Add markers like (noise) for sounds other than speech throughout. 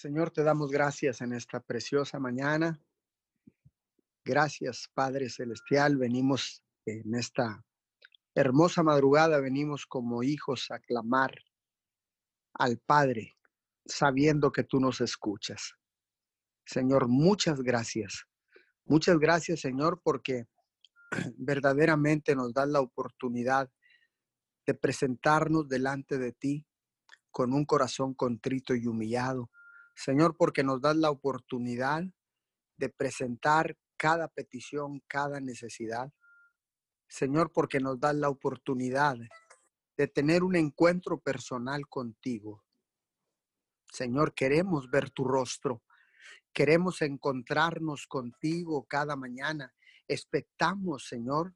Señor, te damos gracias en esta preciosa mañana. Gracias, Padre Celestial. Venimos en esta hermosa madrugada, venimos como hijos a clamar al Padre, sabiendo que tú nos escuchas. Señor, muchas gracias. Muchas gracias, Señor, porque (clears throat) verdaderamente nos das la oportunidad de presentarnos delante de ti con un corazón contrito y humillado Señor, porque nos das la oportunidad de presentar cada petición, cada necesidad. Señor, porque nos das la oportunidad de tener un encuentro personal contigo. Señor, queremos ver tu rostro. Queremos encontrarnos contigo cada mañana. Expectamos, Señor,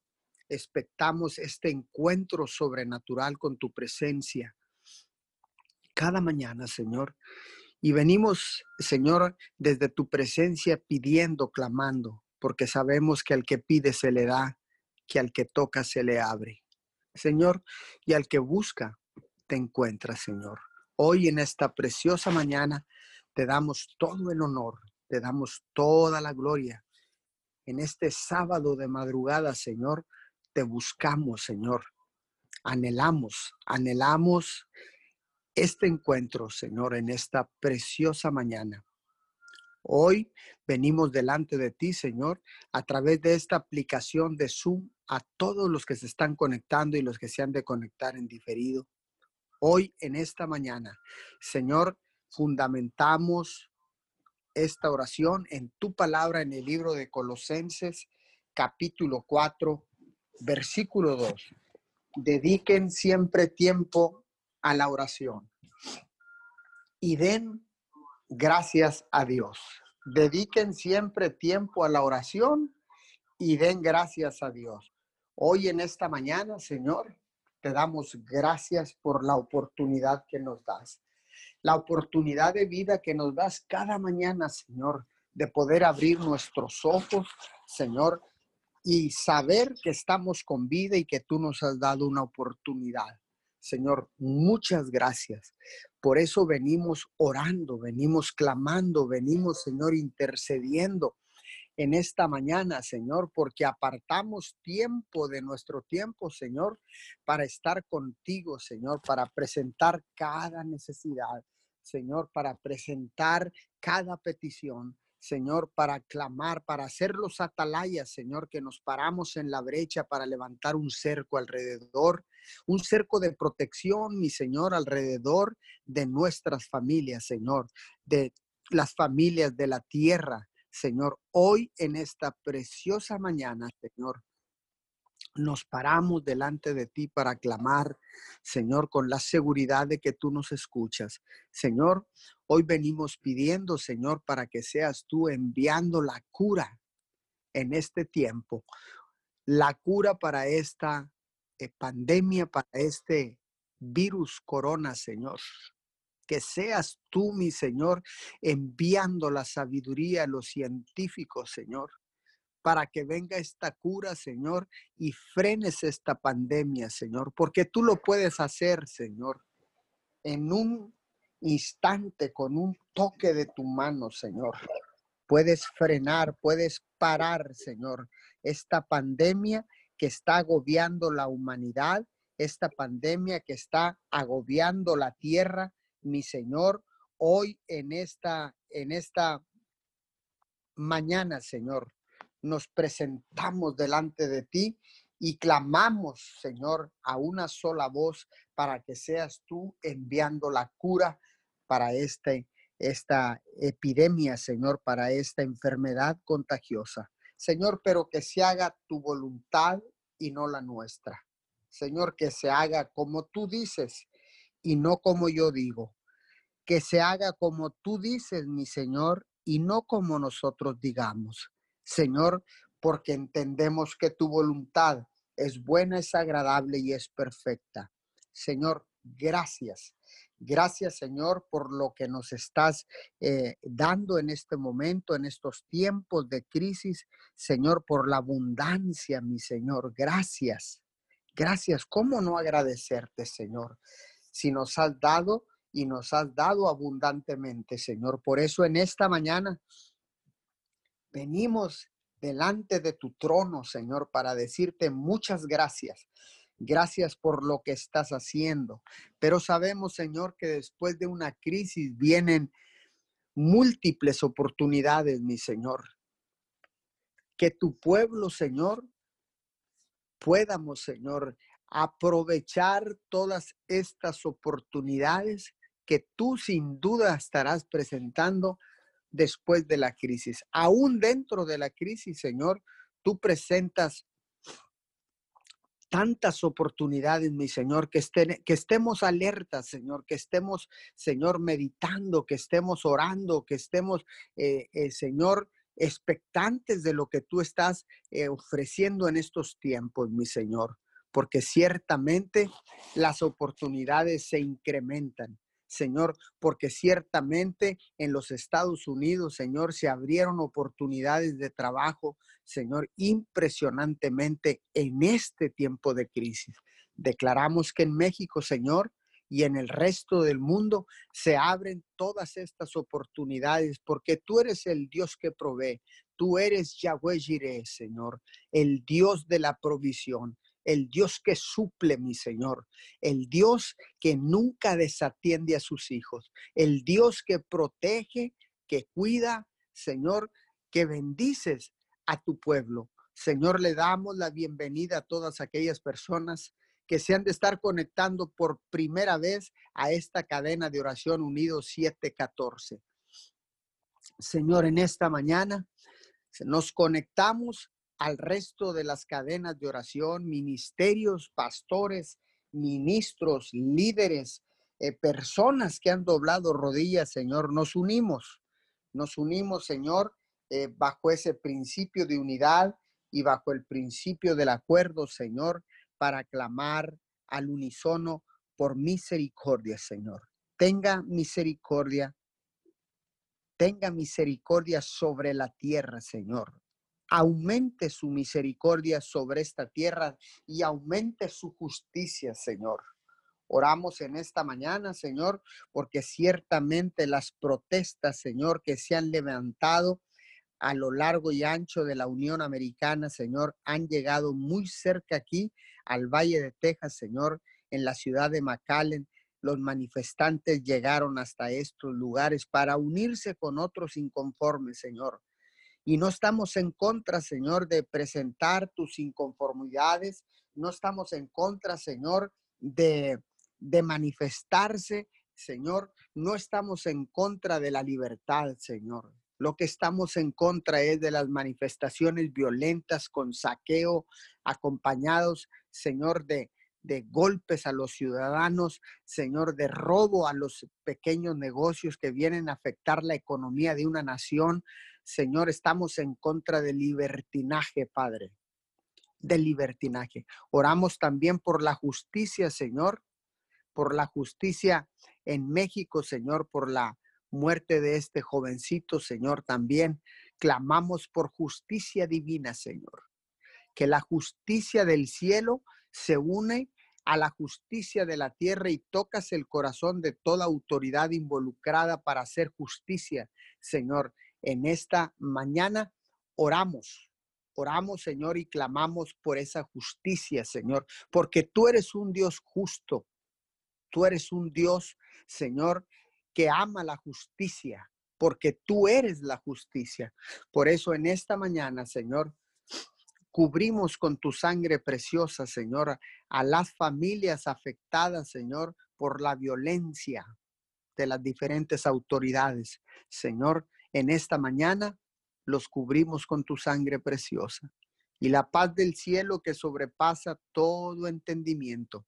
expectamos este encuentro sobrenatural con tu presencia. Cada mañana, Señor. Y venimos, Señor, desde tu presencia pidiendo, clamando, porque sabemos que al que pide se le da, que al que toca se le abre. Señor, y al que busca, te encuentra, Señor. Hoy en esta preciosa mañana te damos todo el honor, te damos toda la gloria. En este sábado de madrugada, Señor, te buscamos, Señor. Anhelamos, anhelamos este encuentro, Señor, en esta preciosa mañana. Hoy venimos delante de ti, Señor, a través de esta aplicación de Zoom a todos los que se están conectando y los que se han de conectar en diferido. Hoy, en esta mañana, Señor, fundamentamos esta oración en tu palabra en el libro de Colosenses, capítulo 4, versículo 2. Dediquen siempre tiempo a la oración y den gracias a Dios. Dediquen siempre tiempo a la oración y den gracias a Dios. Hoy en esta mañana, Señor, te damos gracias por la oportunidad que nos das. La oportunidad de vida que nos das cada mañana, Señor, de poder abrir nuestros ojos, Señor, y saber que estamos con vida y que tú nos has dado una oportunidad. Señor, muchas gracias. Por eso venimos orando, venimos clamando, venimos, Señor, intercediendo en esta mañana, Señor, porque apartamos tiempo de nuestro tiempo, Señor, para estar contigo, Señor, para presentar cada necesidad, Señor, para presentar cada petición, Señor, para clamar, para hacer los atalayas, Señor, que nos paramos en la brecha para levantar un cerco alrededor, un cerco de protección, mi Señor, alrededor de nuestras familias, Señor, de las familias de la tierra, Señor. Hoy en esta preciosa mañana, Señor, nos paramos delante de ti para clamar, Señor, con la seguridad de que tú nos escuchas. Señor, hoy venimos pidiendo, Señor, para que seas tú enviando la cura en este tiempo, la cura para esta eh, pandemia, para este virus corona, Señor. Que seas tú, mi Señor, enviando la sabiduría a los científicos, Señor para que venga esta cura, Señor, y frenes esta pandemia, Señor, porque tú lo puedes hacer, Señor, en un instante, con un toque de tu mano, Señor. Puedes frenar, puedes parar, Señor, esta pandemia que está agobiando la humanidad, esta pandemia que está agobiando la tierra, mi Señor, hoy en esta en esta mañana, Señor, nos presentamos delante de ti y clamamos, Señor, a una sola voz para que seas tú enviando la cura para este, esta epidemia, Señor, para esta enfermedad contagiosa. Señor, pero que se haga tu voluntad y no la nuestra. Señor, que se haga como tú dices y no como yo digo. Que se haga como tú dices, mi Señor, y no como nosotros digamos. Señor, porque entendemos que tu voluntad es buena, es agradable y es perfecta. Señor, gracias. Gracias, Señor, por lo que nos estás eh, dando en este momento, en estos tiempos de crisis. Señor, por la abundancia, mi Señor. Gracias. Gracias. ¿Cómo no agradecerte, Señor? Si nos has dado y nos has dado abundantemente, Señor. Por eso en esta mañana venimos delante de tu trono, Señor, para decirte muchas gracias. Gracias por lo que estás haciendo. Pero sabemos, Señor, que después de una crisis vienen múltiples oportunidades, mi Señor. Que tu pueblo, Señor, podamos, Señor, aprovechar todas estas oportunidades que tú sin duda estarás presentando después de la crisis. Aún dentro de la crisis, Señor, tú presentas tantas oportunidades, mi Señor, que, que estemos alertas, Señor, que estemos, Señor, meditando, que estemos orando, que estemos, eh, eh, Señor, expectantes de lo que tú estás eh, ofreciendo en estos tiempos, mi Señor, porque ciertamente las oportunidades se incrementan. Señor, porque ciertamente en los Estados Unidos, Señor, se abrieron oportunidades de trabajo, Señor, impresionantemente en este tiempo de crisis. Declaramos que en México, Señor, y en el resto del mundo se abren todas estas oportunidades porque tú eres el Dios que provee. Tú eres Yahweh Jireh, Señor, el Dios de la provisión el Dios que suple, mi Señor, el Dios que nunca desatiende a sus hijos, el Dios que protege, que cuida, Señor, que bendices a tu pueblo. Señor, le damos la bienvenida a todas aquellas personas que se han de estar conectando por primera vez a esta cadena de oración unido 714. Señor, en esta mañana nos conectamos al resto de las cadenas de oración, ministerios, pastores, ministros, líderes, eh, personas que han doblado rodillas, Señor. Nos unimos, nos unimos, Señor, eh, bajo ese principio de unidad y bajo el principio del acuerdo, Señor, para clamar al unísono por misericordia, Señor. Tenga misericordia, tenga misericordia sobre la tierra, Señor aumente su misericordia sobre esta tierra y aumente su justicia, Señor. Oramos en esta mañana, Señor, porque ciertamente las protestas, Señor, que se han levantado a lo largo y ancho de la Unión Americana, Señor, han llegado muy cerca aquí al Valle de Texas, Señor, en la ciudad de McAllen. Los manifestantes llegaron hasta estos lugares para unirse con otros inconformes, Señor. Y no estamos en contra, Señor, de presentar tus inconformidades. No estamos en contra, Señor, de, de manifestarse, Señor. No estamos en contra de la libertad, Señor. Lo que estamos en contra es de las manifestaciones violentas con saqueo, acompañados, Señor, de, de golpes a los ciudadanos, Señor, de robo a los pequeños negocios que vienen a afectar la economía de una nación. Señor, estamos en contra del libertinaje, Padre, del libertinaje. Oramos también por la justicia, Señor, por la justicia en México, Señor, por la muerte de este jovencito, Señor, también. Clamamos por justicia divina, Señor. Que la justicia del cielo se une a la justicia de la tierra y tocas el corazón de toda autoridad involucrada para hacer justicia, Señor, en esta mañana oramos, oramos, Señor, y clamamos por esa justicia, Señor, porque tú eres un Dios justo. Tú eres un Dios, Señor, que ama la justicia, porque tú eres la justicia. Por eso en esta mañana, Señor, cubrimos con tu sangre preciosa, Señor, a las familias afectadas, Señor, por la violencia de las diferentes autoridades. Señor, en esta mañana los cubrimos con tu sangre preciosa. Y la paz del cielo que sobrepasa todo entendimiento,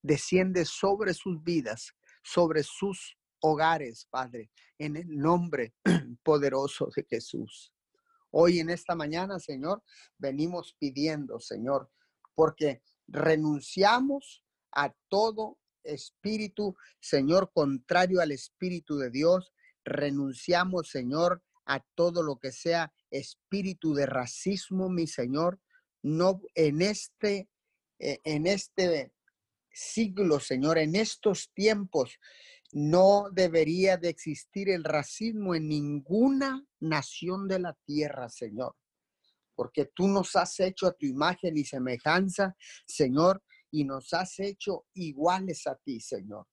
desciende sobre sus vidas, sobre sus hogares, Padre, en el nombre (clears throat) poderoso de Jesús. Hoy en esta mañana, Señor, venimos pidiendo, Señor, porque renunciamos a todo espíritu, Señor, contrario al Espíritu de Dios, Renunciamos, Señor, a todo lo que sea espíritu de racismo, mi Señor. No en este, eh, en este siglo, Señor, en estos tiempos No debería de existir el racismo en ninguna nación de la tierra, Señor, porque tú nos has hecho a tu imagen y semejanza, Señor, y nos has hecho iguales a ti, Señor.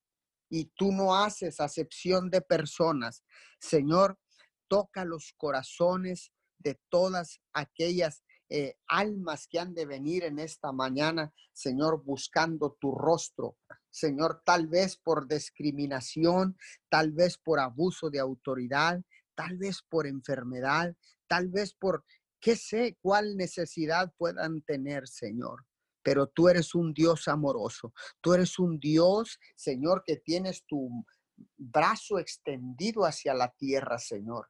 Y tú no haces acepción de personas. Señor, toca los corazones de todas aquellas eh, almas que han de venir en esta mañana, Señor, buscando tu rostro. Señor, tal vez por discriminación, tal vez por abuso de autoridad, tal vez por enfermedad, tal vez por qué sé cuál necesidad puedan tener, Señor. Pero tú eres un Dios amoroso. Tú eres un Dios, Señor, que tienes tu brazo extendido hacia la tierra, Señor.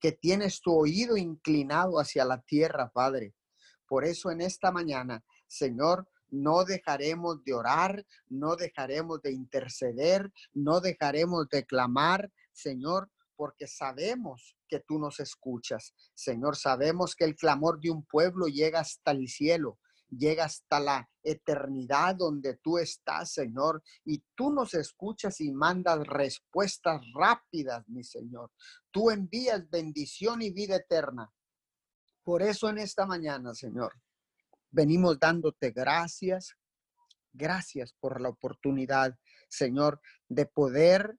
Que tienes tu oído inclinado hacia la tierra, Padre. Por eso en esta mañana, Señor, no dejaremos de orar, no dejaremos de interceder, no dejaremos de clamar, Señor, porque sabemos que tú nos escuchas. Señor, sabemos que el clamor de un pueblo llega hasta el cielo, llega hasta la eternidad donde tú estás, Señor, y tú nos escuchas y mandas respuestas rápidas, mi Señor. Tú envías bendición y vida eterna. Por eso en esta mañana, Señor, venimos dándote gracias. Gracias por la oportunidad, Señor, de poder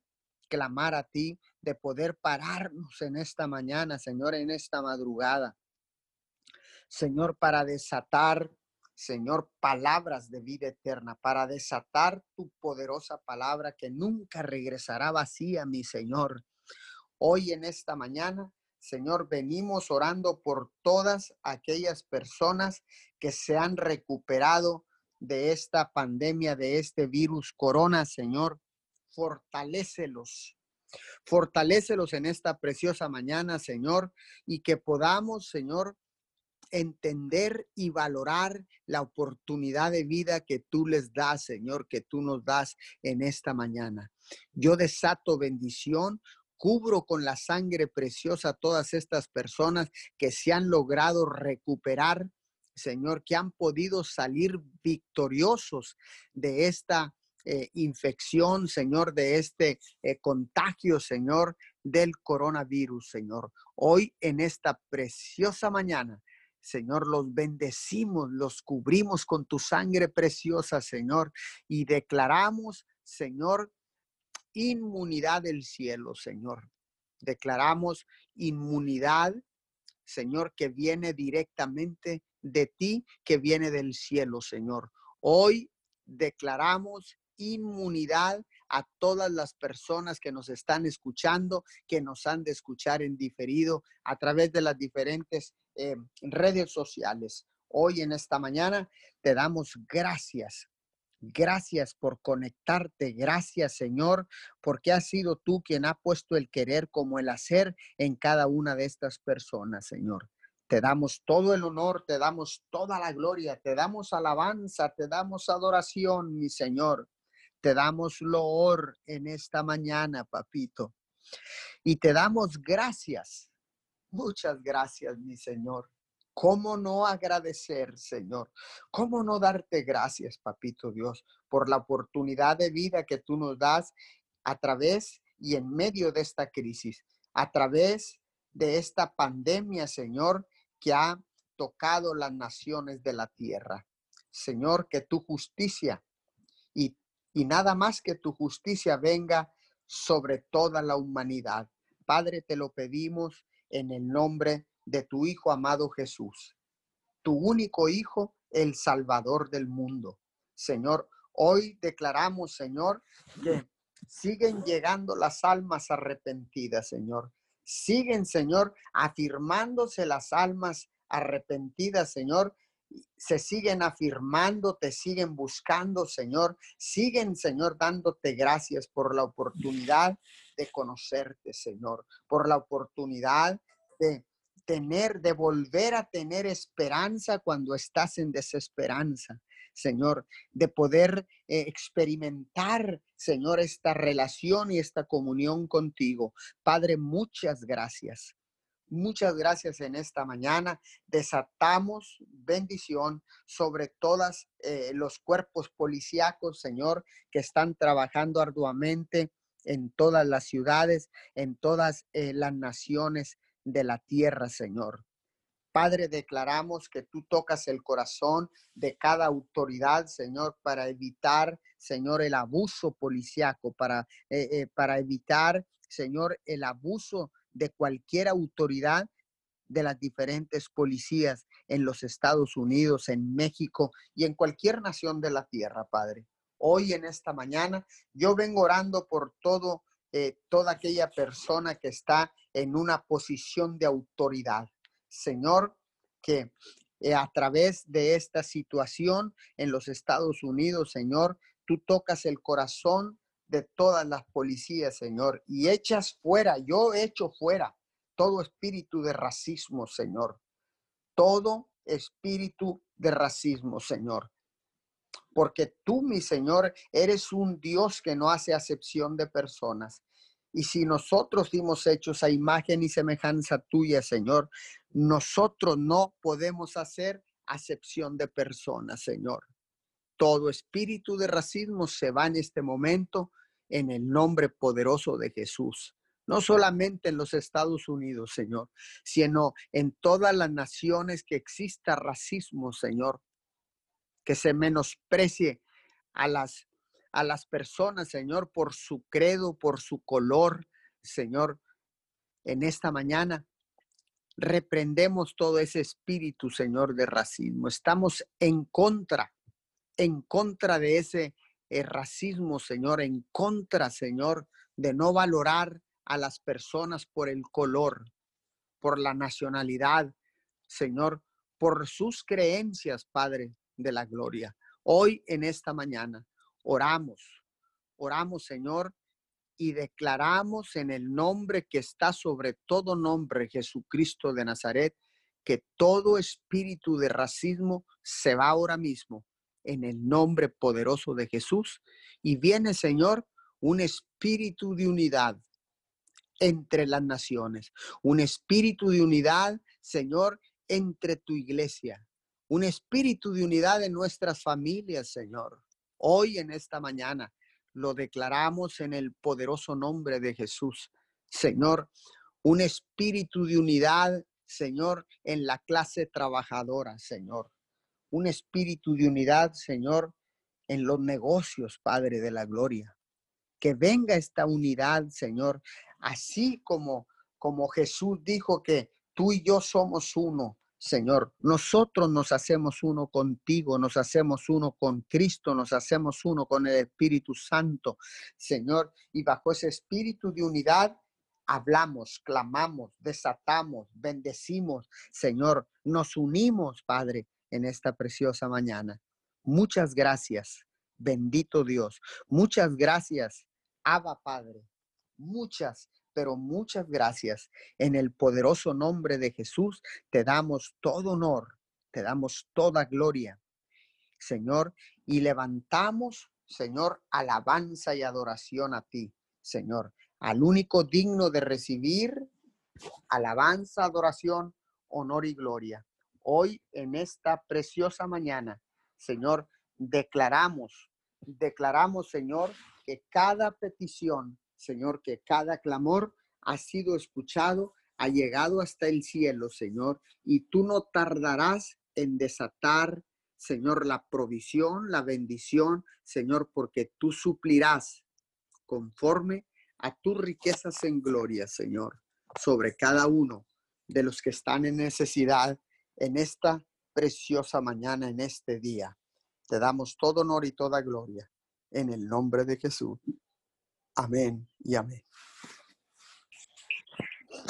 clamar a ti, de poder pararnos en esta mañana, Señor, en esta madrugada. Señor, para desatar, Señor, palabras de vida eterna, para desatar tu poderosa palabra que nunca regresará vacía, mi Señor. Hoy en esta mañana Señor, venimos orando por todas aquellas personas que se han recuperado de esta pandemia, de este virus corona, Señor. Fortalécelos. Fortalécelos en esta preciosa mañana, Señor, y que podamos, Señor, entender y valorar la oportunidad de vida que tú les das, Señor, que tú nos das en esta mañana. Yo desato bendición Cubro con la sangre preciosa todas estas personas que se han logrado recuperar, Señor, que han podido salir victoriosos de esta eh, infección, Señor, de este eh, contagio, Señor, del coronavirus, Señor. Hoy en esta preciosa mañana, Señor, los bendecimos, los cubrimos con tu sangre preciosa, Señor, y declaramos, Señor, inmunidad del cielo, Señor. Declaramos inmunidad, Señor, que viene directamente de ti, que viene del cielo, Señor. Hoy declaramos inmunidad a todas las personas que nos están escuchando, que nos han de escuchar en diferido a través de las diferentes eh, redes sociales. Hoy en esta mañana te damos gracias Gracias por conectarte. Gracias, Señor, porque has sido tú quien ha puesto el querer como el hacer en cada una de estas personas, Señor. Te damos todo el honor, te damos toda la gloria, te damos alabanza, te damos adoración, mi Señor. Te damos loor en esta mañana, papito. Y te damos gracias. Muchas gracias, mi Señor. ¿Cómo no agradecer, Señor? ¿Cómo no darte gracias, Papito Dios, por la oportunidad de vida que tú nos das a través y en medio de esta crisis, a través de esta pandemia, Señor, que ha tocado las naciones de la tierra? Señor, que tu justicia y, y nada más que tu justicia venga sobre toda la humanidad. Padre, te lo pedimos en el nombre de tu Hijo amado Jesús, tu único Hijo, el Salvador del mundo. Señor, hoy declaramos, Señor, que siguen llegando las almas arrepentidas, Señor. Siguen, Señor, afirmándose las almas arrepentidas, Señor. Se siguen afirmando, te siguen buscando, Señor. Siguen, Señor, dándote gracias por la oportunidad de conocerte, Señor. Por la oportunidad de tener, de volver a tener esperanza cuando estás en desesperanza, Señor, de poder eh, experimentar, Señor, esta relación y esta comunión contigo. Padre, muchas gracias. Muchas gracias en esta mañana. Desatamos bendición sobre todos eh, los cuerpos policíacos, Señor, que están trabajando arduamente en todas las ciudades, en todas eh, las naciones de la tierra, Señor. Padre, declaramos que tú tocas el corazón de cada autoridad, Señor, para evitar, Señor, el abuso policiaco, para, eh, para evitar, Señor, el abuso de cualquier autoridad de las diferentes policías en los Estados Unidos, en México y en cualquier nación de la tierra, Padre. Hoy en esta mañana yo vengo orando por todo, eh, toda aquella persona que está en una posición de autoridad. Señor, que eh, a través de esta situación en los Estados Unidos, Señor, tú tocas el corazón de todas las policías, Señor, y echas fuera, yo echo fuera todo espíritu de racismo, Señor. Todo espíritu de racismo, Señor. Porque tú, mi Señor, eres un Dios que no hace acepción de personas. Y si nosotros dimos hechos a imagen y semejanza tuya, Señor, nosotros no podemos hacer acepción de personas, Señor. Todo espíritu de racismo se va en este momento en el nombre poderoso de Jesús no solamente en los Estados Unidos, Señor, sino en todas las naciones que exista racismo, Señor, que se menosprecie a las, a las personas, Señor, por su credo, por su color, Señor, en esta mañana. Reprendemos todo ese espíritu, Señor, de racismo. Estamos en contra, en contra de ese eh, racismo, Señor, en contra, Señor, de no valorar a las personas por el color, por la nacionalidad, Señor, por sus creencias, Padre de la Gloria. Hoy en esta mañana oramos, oramos, Señor, y declaramos en el nombre que está sobre todo nombre, Jesucristo de Nazaret, que todo espíritu de racismo se va ahora mismo en el nombre poderoso de Jesús. Y viene, Señor, un espíritu de unidad, entre las naciones, un espíritu de unidad, Señor, entre tu iglesia, un espíritu de unidad en nuestras familias, Señor. Hoy en esta mañana lo declaramos en el poderoso nombre de Jesús. Señor, un espíritu de unidad, Señor, en la clase trabajadora, Señor. Un espíritu de unidad, Señor, en los negocios, Padre de la Gloria. Que venga esta unidad, Señor, así como, como Jesús dijo que tú y yo somos uno, Señor. Nosotros nos hacemos uno contigo, nos hacemos uno con Cristo, nos hacemos uno con el Espíritu Santo, Señor. Y bajo ese espíritu de unidad hablamos, clamamos, desatamos, bendecimos, Señor. Nos unimos, Padre, en esta preciosa mañana. Muchas gracias, bendito Dios. Muchas gracias, Abba Padre muchas, pero muchas gracias. En el poderoso nombre de Jesús te damos todo honor, te damos toda gloria, Señor, y levantamos, Señor, alabanza y adoración a ti, Señor, al único digno de recibir alabanza, adoración, honor y gloria. Hoy en esta preciosa mañana, Señor, declaramos, declaramos, Señor, que cada petición Señor, que cada clamor ha sido escuchado, ha llegado hasta el cielo, Señor, y tú no tardarás en desatar, Señor, la provisión, la bendición, Señor, porque tú suplirás conforme a tus riquezas en gloria, Señor, sobre cada uno de los que están en necesidad en esta preciosa mañana, en este día. Te damos todo honor y toda gloria en el nombre de Jesús. Amén y amén.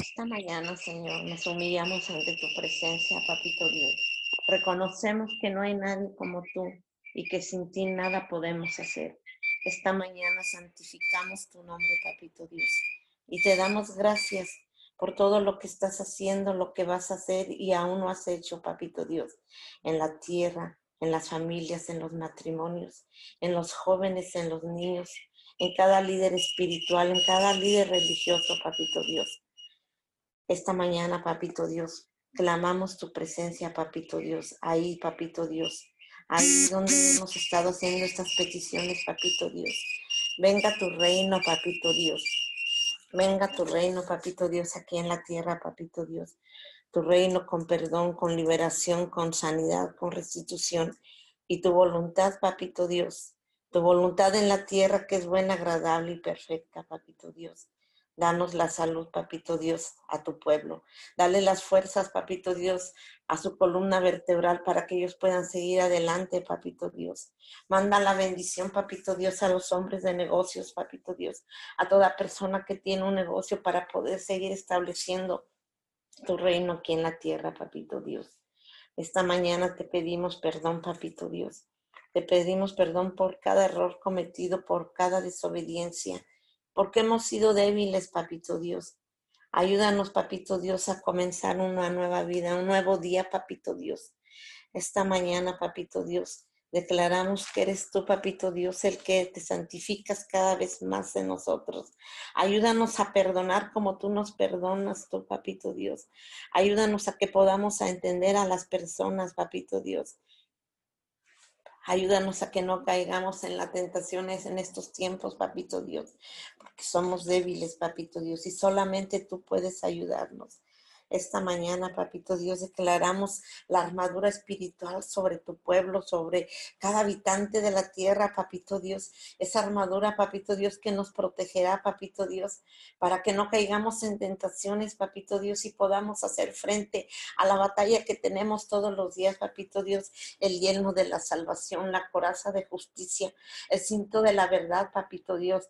Esta mañana, Señor, nos humillamos ante tu presencia, Papito Dios. Reconocemos que no hay nadie como tú y que sin ti nada podemos hacer. Esta mañana santificamos tu nombre, Papito Dios, y te damos gracias por todo lo que estás haciendo, lo que vas a hacer y aún no has hecho, Papito Dios, en la tierra, en las familias, en los matrimonios, en los jóvenes, en los niños, en cada líder espiritual, en cada líder religioso, Papito Dios. Esta mañana, Papito Dios, clamamos tu presencia, Papito Dios, ahí, Papito Dios, ahí donde hemos estado haciendo estas peticiones, Papito Dios. Venga tu reino, papito Dios. Venga tu reino, papito Dios, aquí en la tierra, papito Dios. Tu reino con perdón, con liberación, con sanidad, con restitución. Y tu voluntad, papito Dios. Tu voluntad en la tierra que es buena, agradable y perfecta, papito Dios. Danos la salud, papito Dios, a tu pueblo. Dale las fuerzas, papito Dios, a su columna vertebral para que ellos puedan seguir adelante, papito Dios. Manda la bendición, papito Dios, a los hombres de negocios, papito Dios, a toda persona que tiene un negocio para poder seguir estableciendo tu reino aquí en la tierra, papito Dios. Esta mañana te pedimos perdón, papito Dios. Te pedimos perdón por cada error cometido, por cada desobediencia porque hemos sido débiles, papito Dios. Ayúdanos, papito Dios, a comenzar una nueva vida, un nuevo día, papito Dios. Esta mañana, papito Dios, declaramos que eres tú, papito Dios, el que te santificas cada vez más en nosotros. Ayúdanos a perdonar como tú nos perdonas, tú, papito Dios. Ayúdanos a que podamos entender a las personas, papito Dios. Ayúdanos a que no caigamos en las tentaciones en estos tiempos, papito Dios, porque somos débiles, papito Dios, y solamente tú puedes ayudarnos. Esta mañana, papito Dios, declaramos la armadura espiritual sobre tu pueblo, sobre cada habitante de la tierra, papito Dios. Esa armadura, papito Dios, que nos protegerá, papito Dios, para que no caigamos en tentaciones, papito Dios, y podamos hacer frente a la batalla que tenemos todos los días, papito Dios, el yelmo de la salvación, la coraza de justicia, el cinto de la verdad, papito Dios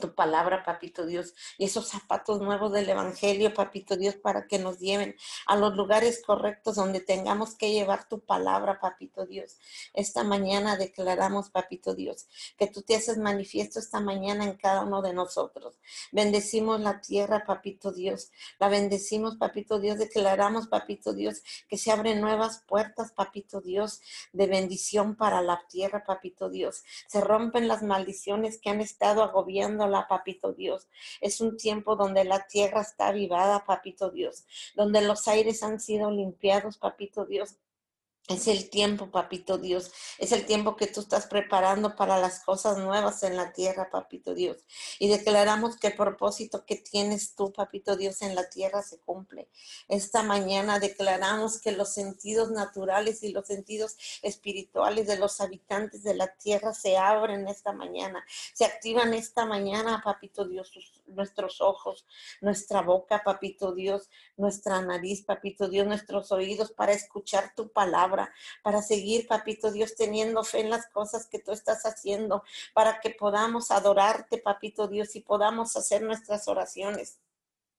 tu palabra, papito Dios, y esos zapatos nuevos del Evangelio, papito Dios, para que nos lleven a los lugares correctos donde tengamos que llevar tu palabra, papito Dios. Esta mañana declaramos, papito Dios, que tú te haces manifiesto esta mañana en cada uno de nosotros. Bendecimos la tierra, papito Dios. La bendecimos, papito Dios. Declaramos, papito Dios, que se abren nuevas puertas, papito Dios, de bendición para la tierra, papito Dios. Se rompen las maldiciones que han estado agobiando papito Dios. Es un tiempo donde la tierra está avivada, papito Dios, donde los aires han sido limpiados, papito Dios, es el tiempo, papito Dios. Es el tiempo que tú estás preparando para las cosas nuevas en la tierra, papito Dios. Y declaramos que el propósito que tienes tú, papito Dios, en la tierra se cumple. Esta mañana declaramos que los sentidos naturales y los sentidos espirituales de los habitantes de la tierra se abren esta mañana. Se activan esta mañana, papito Dios, nuestros ojos, nuestra boca, papito Dios, nuestra nariz, papito Dios, nuestros oídos para escuchar tu palabra para seguir, papito Dios, teniendo fe en las cosas que tú estás haciendo, para que podamos adorarte, papito Dios, y podamos hacer nuestras oraciones.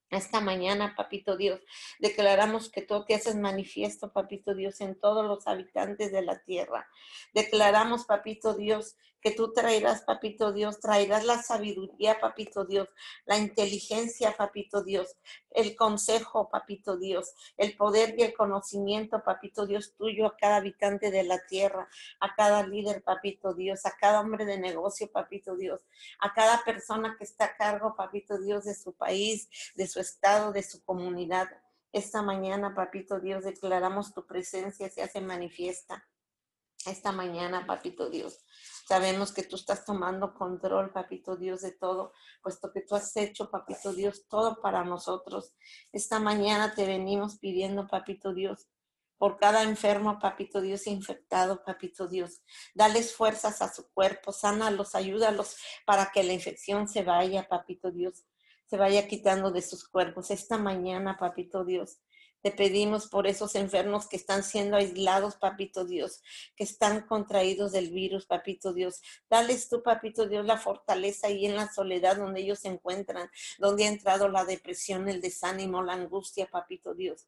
Esta mañana, papito Dios, declaramos que tú te haces manifiesto, papito Dios, en todos los habitantes de la tierra. Declaramos, papito Dios, que tú traerás, papito Dios, traerás la sabiduría, papito Dios, la inteligencia, papito Dios, el consejo, papito Dios, el poder y el conocimiento, papito Dios, tuyo a cada habitante de la tierra, a cada líder, papito Dios, a cada hombre de negocio, papito Dios, a cada persona que está a cargo, papito Dios, de su país, de su estado, de su comunidad. Esta mañana, papito Dios, declaramos tu presencia, se hace manifiesta. Esta mañana, papito Dios, Sabemos que tú estás tomando control, papito Dios, de todo, puesto que tú has hecho, papito Dios, todo para nosotros. Esta mañana te venimos pidiendo, papito Dios, por cada enfermo, papito Dios, infectado, papito Dios. Dales fuerzas a su cuerpo, sánalos, ayúdalos para que la infección se vaya, papito Dios, se vaya quitando de sus cuerpos. Esta mañana, papito Dios, te pedimos por esos enfermos que están siendo aislados, papito Dios, que están contraídos del virus, papito Dios. Dales tú, papito Dios, la fortaleza y en la soledad donde ellos se encuentran, donde ha entrado la depresión, el desánimo, la angustia, papito Dios,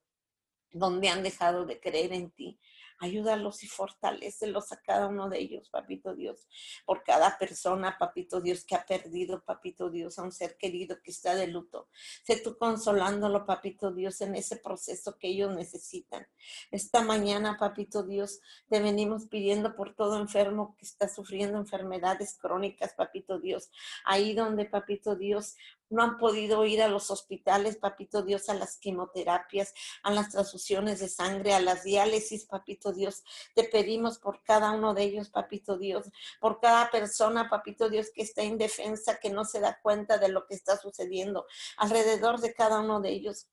donde han dejado de creer en ti. Ayúdalos y fortalecelos a cada uno de ellos, papito Dios, por cada persona, papito Dios, que ha perdido, papito Dios, a un ser querido que está de luto. Sé tú consolándolo, papito Dios, en ese proceso que ellos necesitan. Esta mañana, papito Dios, te venimos pidiendo por todo enfermo que está sufriendo enfermedades crónicas, papito Dios. Ahí donde, papito Dios, no han podido ir a los hospitales, papito Dios, a las quimioterapias, a las transfusiones de sangre, a las diálisis, papito Dios. Te pedimos por cada uno de ellos, papito Dios, por cada persona, papito Dios, que está indefensa, que no se da cuenta de lo que está sucediendo alrededor de cada uno de ellos.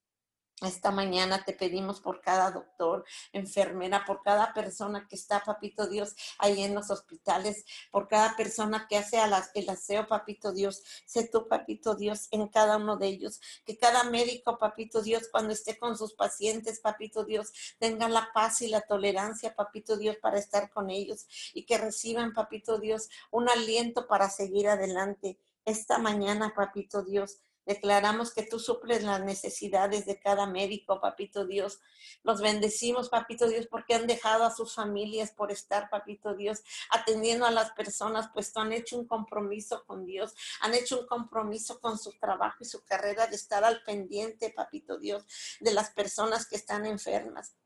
Esta mañana te pedimos por cada doctor, enfermera, por cada persona que está, papito Dios, ahí en los hospitales, por cada persona que hace el aseo, papito Dios. Sé tú, papito Dios, en cada uno de ellos. Que cada médico, papito Dios, cuando esté con sus pacientes, papito Dios, tenga la paz y la tolerancia, papito Dios, para estar con ellos y que reciban, papito Dios, un aliento para seguir adelante. Esta mañana, papito Dios, Declaramos que tú suples las necesidades de cada médico, papito Dios. Los bendecimos, papito Dios, porque han dejado a sus familias por estar, papito Dios, atendiendo a las personas, pues han hecho un compromiso con Dios, han hecho un compromiso con su trabajo y su carrera de estar al pendiente, papito Dios, de las personas que están enfermas.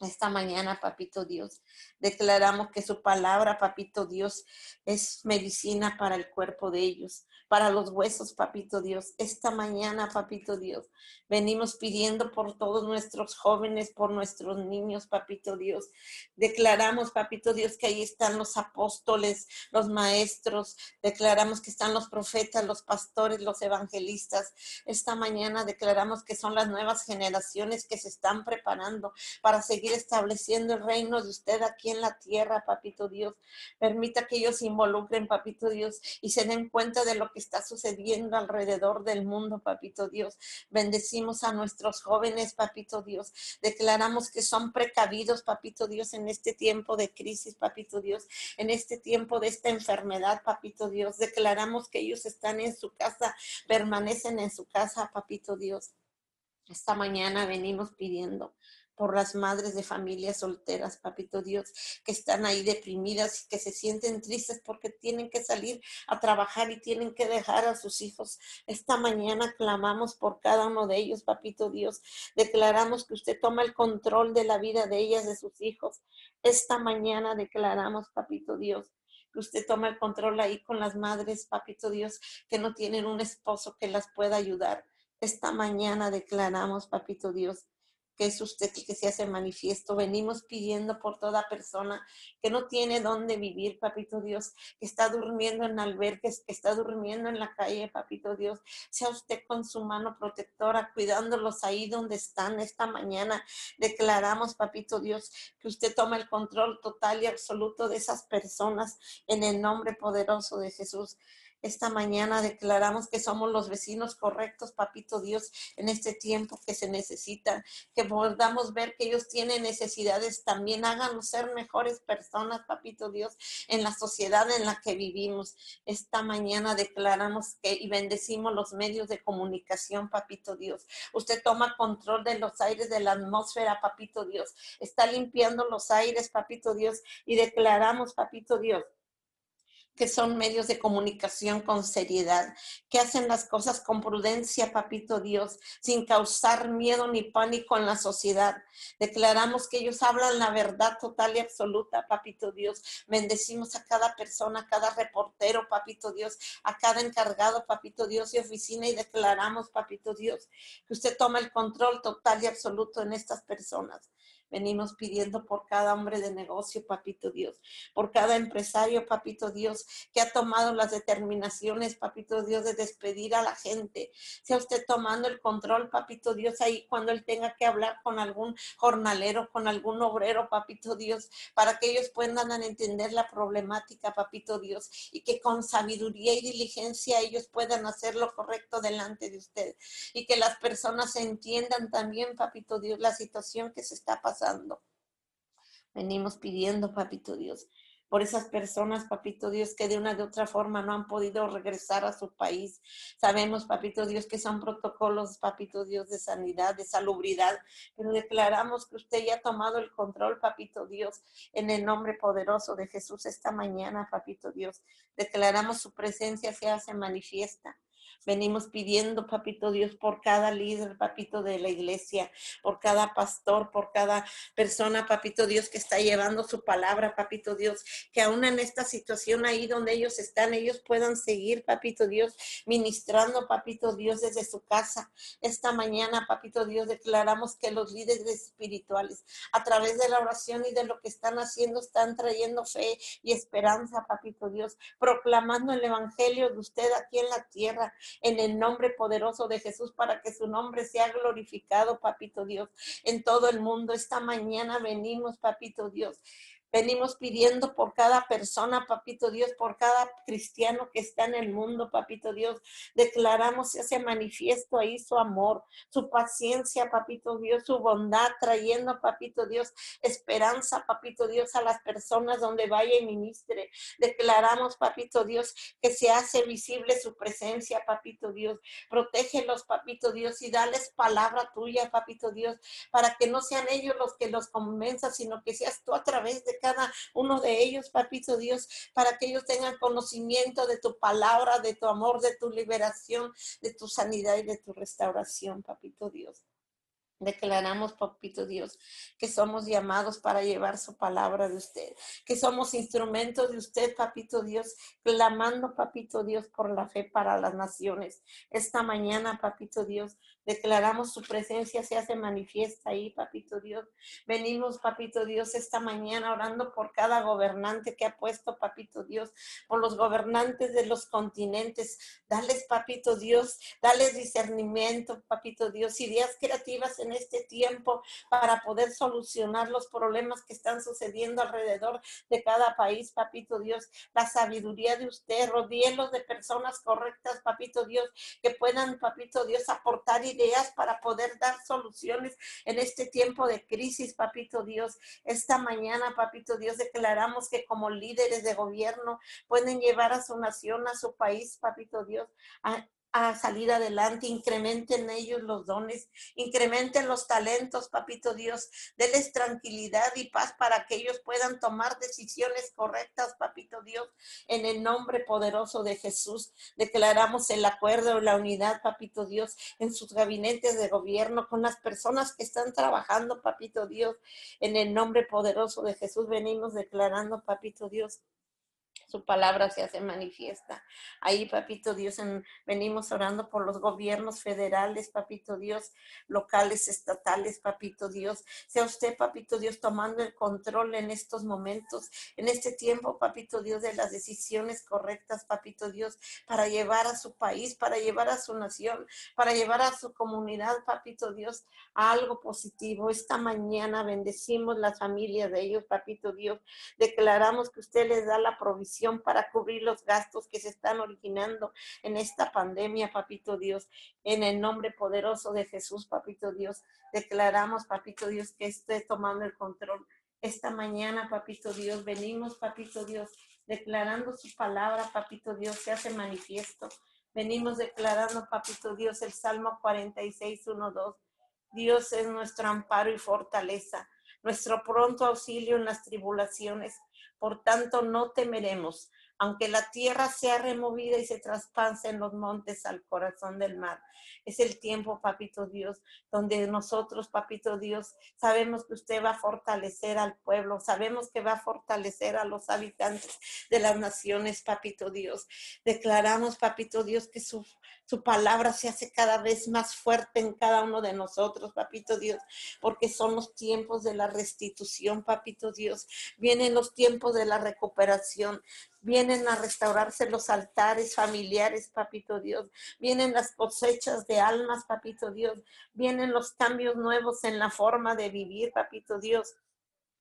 Esta mañana, papito Dios, declaramos que su palabra, papito Dios, es medicina para el cuerpo de ellos para los huesos, papito Dios. Esta mañana, papito Dios, venimos pidiendo por todos nuestros jóvenes, por nuestros niños, papito Dios. Declaramos, papito Dios, que ahí están los apóstoles, los maestros. Declaramos que están los profetas, los pastores, los evangelistas. Esta mañana declaramos que son las nuevas generaciones que se están preparando para seguir estableciendo el reino de usted aquí en la tierra, papito Dios. Permita que ellos se involucren, papito Dios, y se den cuenta de lo que está sucediendo alrededor del mundo, papito Dios. Bendecimos a nuestros jóvenes, papito Dios. Declaramos que son precavidos, papito Dios, en este tiempo de crisis, papito Dios, en este tiempo de esta enfermedad, papito Dios. Declaramos que ellos están en su casa, permanecen en su casa, papito Dios. Esta mañana venimos pidiendo por las madres de familias solteras, papito Dios, que están ahí deprimidas y que se sienten tristes porque tienen que salir a trabajar y tienen que dejar a sus hijos. Esta mañana clamamos por cada uno de ellos, papito Dios. Declaramos que usted toma el control de la vida de ellas, de sus hijos. Esta mañana declaramos, papito Dios, que usted toma el control ahí con las madres, papito Dios, que no tienen un esposo que las pueda ayudar. Esta mañana declaramos, papito Dios, que es usted el que se hace manifiesto. Venimos pidiendo por toda persona que no tiene dónde vivir, papito Dios, que está durmiendo en albergues, que está durmiendo en la calle, papito Dios. Sea usted con su mano protectora, cuidándolos ahí donde están esta mañana. Declaramos, papito Dios, que usted toma el control total y absoluto de esas personas en el nombre poderoso de Jesús. Esta mañana declaramos que somos los vecinos correctos, papito Dios, en este tiempo que se necesita, que podamos ver que ellos tienen necesidades, también háganos ser mejores personas, papito Dios, en la sociedad en la que vivimos. Esta mañana declaramos que y bendecimos los medios de comunicación, papito Dios. Usted toma control de los aires de la atmósfera, papito Dios. Está limpiando los aires, papito Dios, y declaramos, papito Dios, que son medios de comunicación con seriedad, que hacen las cosas con prudencia, papito Dios, sin causar miedo ni pánico en la sociedad. Declaramos que ellos hablan la verdad total y absoluta, papito Dios. Bendecimos a cada persona, a cada reportero, papito Dios, a cada encargado, papito Dios, de oficina y declaramos, papito Dios, que usted toma el control total y absoluto en estas personas. Venimos pidiendo por cada hombre de negocio, papito Dios, por cada empresario, papito Dios, que ha tomado las determinaciones, papito Dios, de despedir a la gente. Sea usted tomando el control, papito Dios, ahí cuando él tenga que hablar con algún jornalero, con algún obrero, papito Dios, para que ellos puedan entender la problemática, papito Dios, y que con sabiduría y diligencia ellos puedan hacer lo correcto delante de usted. Y que las personas entiendan también, papito Dios, la situación que se está pasando Venimos pidiendo, papito Dios, por esas personas, papito Dios, que de una de otra forma no han podido regresar a su país. Sabemos, papito Dios, que son protocolos, papito Dios, de sanidad, de salubridad, pero declaramos que usted ya ha tomado el control, papito Dios, en el nombre poderoso de Jesús esta mañana, papito Dios. Declaramos su presencia se hace manifiesta Venimos pidiendo, papito Dios, por cada líder, papito de la iglesia, por cada pastor, por cada persona, papito Dios, que está llevando su palabra, papito Dios, que aún en esta situación ahí donde ellos están, ellos puedan seguir, papito Dios, ministrando, papito Dios, desde su casa. Esta mañana, papito Dios, declaramos que los líderes espirituales, a través de la oración y de lo que están haciendo, están trayendo fe y esperanza, papito Dios, proclamando el evangelio de usted aquí en la tierra en el nombre poderoso de Jesús para que su nombre sea glorificado, papito Dios, en todo el mundo. Esta mañana venimos, papito Dios, Venimos pidiendo por cada persona, papito Dios, por cada cristiano que está en el mundo, papito Dios. Declaramos ese manifiesto ahí su amor, su paciencia, papito Dios, su bondad, trayendo, papito Dios, esperanza, papito Dios, a las personas donde vaya y ministre. Declaramos, papito Dios, que se hace visible su presencia, papito Dios. Protégelos, papito Dios, y dales palabra tuya, papito Dios, para que no sean ellos los que los convenzan, sino que seas tú a través de cada uno de ellos, papito Dios, para que ellos tengan conocimiento de tu palabra, de tu amor, de tu liberación, de tu sanidad y de tu restauración, papito Dios. Declaramos, papito Dios, que somos llamados para llevar su palabra de usted, que somos instrumentos de usted, papito Dios, clamando, papito Dios, por la fe para las naciones. Esta mañana, papito Dios, Declaramos su presencia, se hace manifiesta ahí, papito Dios. Venimos, papito Dios, esta mañana orando por cada gobernante que ha puesto, papito Dios, por los gobernantes de los continentes. Dales, papito Dios, dales discernimiento, papito Dios, ideas creativas en este tiempo para poder solucionar los problemas que están sucediendo alrededor de cada país, papito Dios. La sabiduría de usted, rodeenlos de personas correctas, papito Dios, que puedan, papito Dios, aportar y ideas para poder dar soluciones en este tiempo de crisis, papito Dios. Esta mañana, papito Dios, declaramos que como líderes de gobierno pueden llevar a su nación, a su país, papito Dios, a, a salir adelante, incrementen ellos los dones, incrementen los talentos, papito Dios, denles tranquilidad y paz para que ellos puedan tomar decisiones correctas, papito Dios, en el nombre poderoso de Jesús. Declaramos el acuerdo, la unidad, papito Dios, en sus gabinetes de gobierno, con las personas que están trabajando, papito Dios, en el nombre poderoso de Jesús venimos declarando, papito Dios su palabra se hace manifiesta. Ahí, papito Dios, venimos orando por los gobiernos federales, papito Dios, locales, estatales, papito Dios. Sea usted, papito Dios, tomando el control en estos momentos, en este tiempo, papito Dios, de las decisiones correctas, papito Dios, para llevar a su país, para llevar a su nación, para llevar a su comunidad, papito Dios, a algo positivo. Esta mañana bendecimos las familias de ellos, papito Dios. Declaramos que usted les da la provisión para cubrir los gastos que se están originando en esta pandemia, papito Dios. En el nombre poderoso de Jesús, papito Dios, declaramos, papito Dios, que esté tomando el control. Esta mañana, papito Dios, venimos, papito Dios, declarando su palabra, papito Dios, se hace manifiesto. Venimos declarando, papito Dios, el Salmo 46, 1, 2. Dios es nuestro amparo y fortaleza, nuestro pronto auxilio en las tribulaciones. Por tanto, no temeremos, aunque la tierra sea removida y se traspase en los montes al corazón del mar. Es el tiempo, papito Dios, donde nosotros, papito Dios, sabemos que usted va a fortalecer al pueblo, sabemos que va a fortalecer a los habitantes de las naciones, papito Dios. Declaramos, papito Dios, que su, su palabra se hace cada vez más fuerte en cada uno de nosotros, papito Dios, porque son los tiempos de la restitución, papito Dios. Vienen los tiempos de la recuperación, vienen a restaurarse los altares familiares, papito Dios, vienen las cosechas de almas, papito Dios, vienen los cambios nuevos en la forma de vivir, papito Dios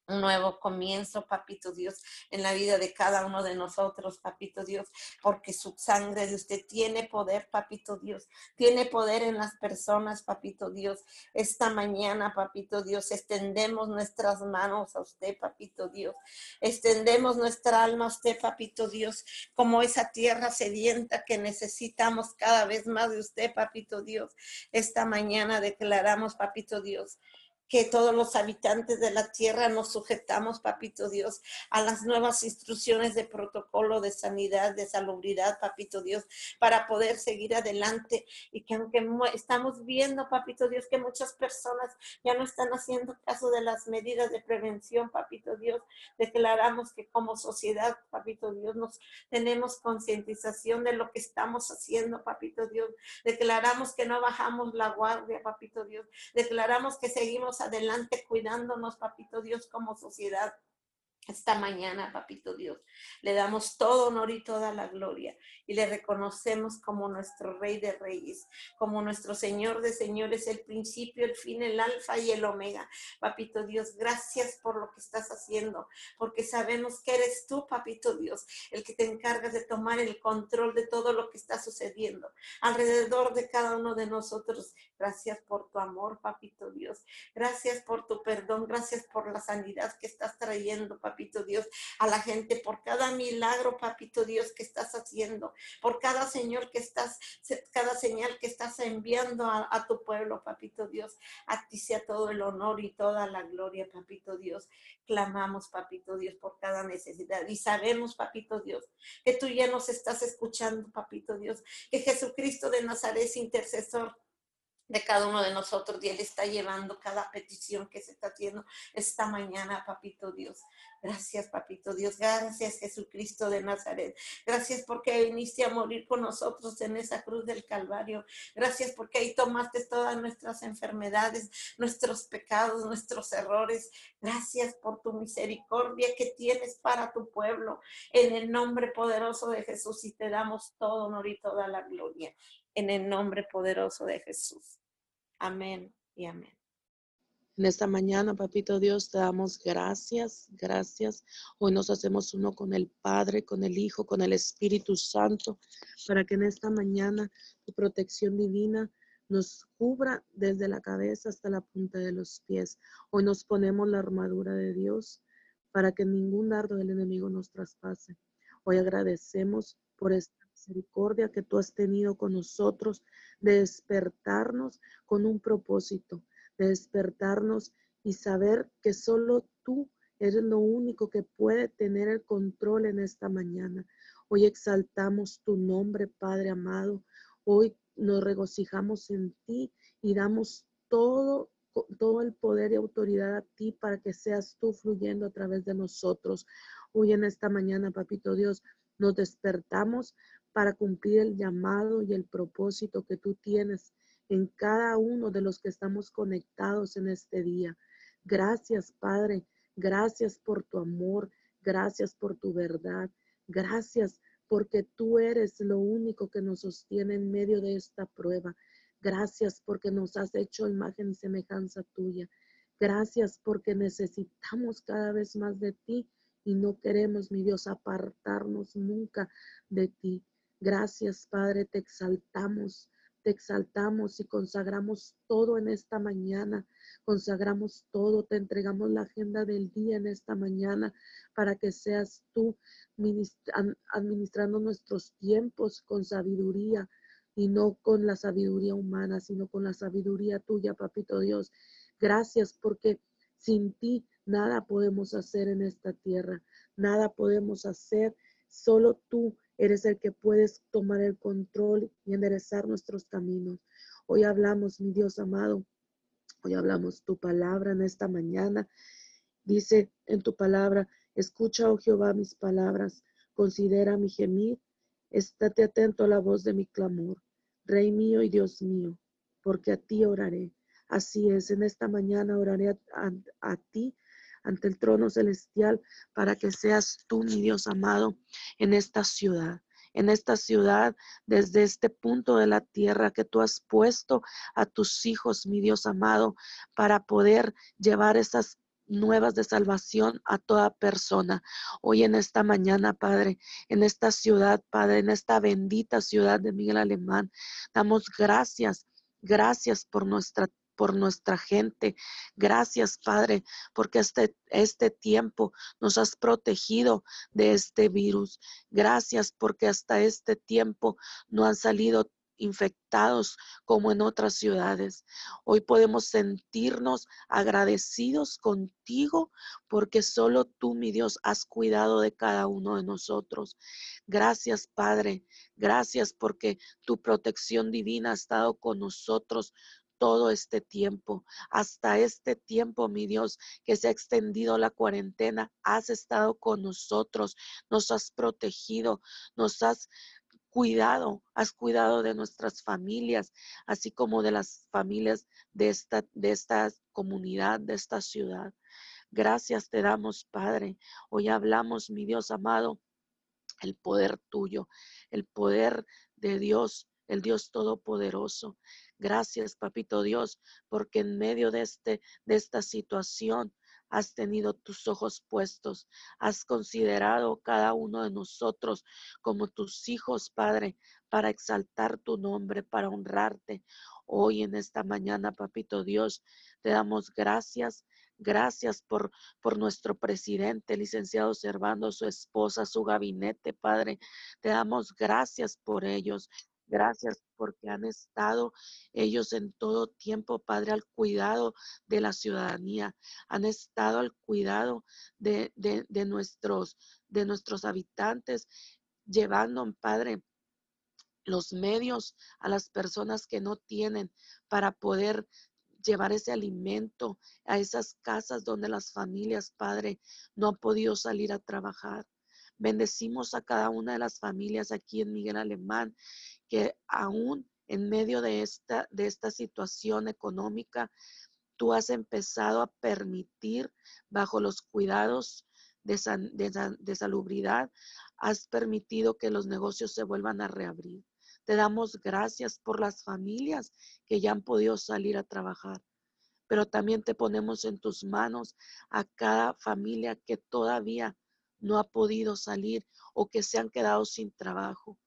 nuevo comienzo, papito Dios, en la vida de cada uno de nosotros, papito Dios, porque su sangre de usted tiene poder, papito Dios, tiene poder en las personas, papito Dios. Esta mañana, papito Dios, extendemos nuestras manos a usted, papito Dios. Extendemos nuestra alma a usted, papito Dios, como esa tierra sedienta que necesitamos cada vez más de usted, papito Dios. Esta mañana declaramos, papito Dios, que todos los habitantes de la tierra nos sujetamos, papito Dios, a las nuevas instrucciones de protocolo de sanidad, de salubridad, papito Dios, para poder seguir adelante. Y que aunque estamos viendo, papito Dios, que muchas personas ya no están haciendo caso de las medidas de prevención, papito Dios, declaramos que como sociedad, papito Dios, nos tenemos concientización de lo que estamos haciendo, papito Dios, declaramos que no bajamos la guardia, papito Dios, declaramos que seguimos adelante cuidándonos, papito Dios, como sociedad. Esta mañana, papito Dios, le damos todo honor y toda la gloria y le reconocemos como nuestro Rey de Reyes, como nuestro Señor de Señores, el principio, el fin, el alfa y el omega. Papito Dios, gracias por lo que estás haciendo, porque sabemos que eres tú, papito Dios, el que te encargas de tomar el control de todo lo que está sucediendo alrededor de cada uno de nosotros. Gracias por tu amor, papito Dios. Gracias por tu perdón, gracias por la sanidad que estás trayendo, papito Dios, a la gente, por cada milagro, papito Dios, que estás haciendo por cada señor que estás, cada señal que estás enviando a tu pueblo, papito Dios. A ti sea todo el honor y toda la gloria, papito Dios. Clamamos, papito Dios, por cada necesidad. Y sabemos, papito Dios, que tú ya nos estás escuchando, papito Dios, que Jesucristo de Nazaret es intercesor de cada uno de nosotros y Él está llevando cada petición que se está haciendo esta mañana, papito Dios. Gracias, papito Dios. Gracias, Jesucristo de Nazaret. Gracias porque viniste a morir con nosotros en esa cruz del Calvario. Gracias porque ahí tomaste todas nuestras enfermedades, nuestros pecados, nuestros errores. Gracias por tu misericordia que tienes para tu pueblo. En el nombre poderoso de Jesús y te damos todo honor y toda la gloria en el nombre poderoso de Jesús. Amén y amén. En esta mañana, papito Dios, te damos gracias, gracias. Hoy nos hacemos uno con el Padre, con el Hijo, con el Espíritu Santo, para que en esta mañana tu protección divina nos cubra desde la cabeza hasta la punta de los pies. Hoy nos ponemos la armadura de Dios para que ningún dardo del enemigo nos traspase. Hoy agradecemos por esta misericordia que tú has tenido con nosotros, de despertarnos con un propósito, de despertarnos y saber que solo tú eres lo único que puede tener el control en esta mañana. Hoy exaltamos tu nombre, Padre amado. Hoy nos regocijamos en ti y damos todo todo el poder y autoridad a ti para que seas tú fluyendo a través de nosotros. Hoy en esta mañana, papito Dios, nos despertamos para cumplir el llamado y el propósito que tú tienes en cada uno de los que estamos conectados en este día. Gracias, Padre. Gracias por tu amor. Gracias por tu verdad. Gracias porque tú eres lo único que nos sostiene en medio de esta prueba. Gracias porque nos has hecho imagen y semejanza tuya. Gracias porque necesitamos cada vez más de ti y no queremos, mi Dios, apartarnos nunca de ti. Gracias, Padre, te exaltamos, te exaltamos y consagramos todo en esta mañana. Consagramos todo, te entregamos la agenda del día en esta mañana para que seas tú administrando nuestros tiempos con sabiduría y no con la sabiduría humana, sino con la sabiduría tuya, papito Dios. Gracias porque sin ti nada podemos hacer en esta tierra, nada podemos hacer, solo tú Eres el que puedes tomar el control y enderezar nuestros caminos. Hoy hablamos, mi Dios amado, hoy hablamos tu palabra en esta mañana. Dice en tu palabra, escucha, oh Jehová, mis palabras, considera mi gemir, estate atento a la voz de mi clamor, Rey mío y Dios mío, porque a ti oraré. Así es, en esta mañana oraré a, a ti ante el trono celestial para que seas tú, mi Dios amado, en esta ciudad en esta ciudad, desde este punto de la tierra que tú has puesto a tus hijos, mi Dios amado, para poder llevar esas nuevas de salvación a toda persona. Hoy en esta mañana, Padre, en esta ciudad, Padre, en esta bendita ciudad de Miguel Alemán, damos gracias, gracias por nuestra por nuestra gente. Gracias, Padre, porque este, este tiempo nos has protegido de este virus. Gracias porque hasta este tiempo no han salido infectados como en otras ciudades. Hoy podemos sentirnos agradecidos contigo porque solo tú, mi Dios, has cuidado de cada uno de nosotros. Gracias, Padre. Gracias porque tu protección divina ha estado con nosotros todo este tiempo, hasta este tiempo, mi Dios, que se ha extendido la cuarentena, has estado con nosotros, nos has protegido, nos has cuidado, has cuidado de nuestras familias, así como de las familias de esta, de esta comunidad, de esta ciudad. Gracias te damos, Padre. Hoy hablamos, mi Dios amado, el poder tuyo, el poder de Dios, el Dios todopoderoso. Gracias, papito Dios, porque en medio de este de esta situación has tenido tus ojos puestos, has considerado cada uno de nosotros como tus hijos, Padre, para exaltar tu nombre, para honrarte. Hoy en esta mañana, papito Dios, te damos gracias. Gracias por, por nuestro presidente, licenciado Servando, su esposa, su gabinete, Padre. Te damos gracias por ellos. Gracias porque han estado ellos en todo tiempo, Padre, al cuidado de la ciudadanía. Han estado al cuidado de, de, nuestros, de nuestros habitantes, llevando, Padre, los medios a las personas que no tienen para poder llevar ese alimento a esas casas donde las familias, Padre, no han podido salir a trabajar. Bendecimos a cada una de las familias aquí en Miguel Alemán que aún en medio de esta, de esta situación económica, tú has empezado a permitir bajo los cuidados de, de, salubridad, has permitido que los negocios se vuelvan a reabrir. Te damos gracias por las familias que ya han podido salir a trabajar, pero también te ponemos en tus manos a cada familia que todavía no ha podido salir o que se han quedado sin trabajo.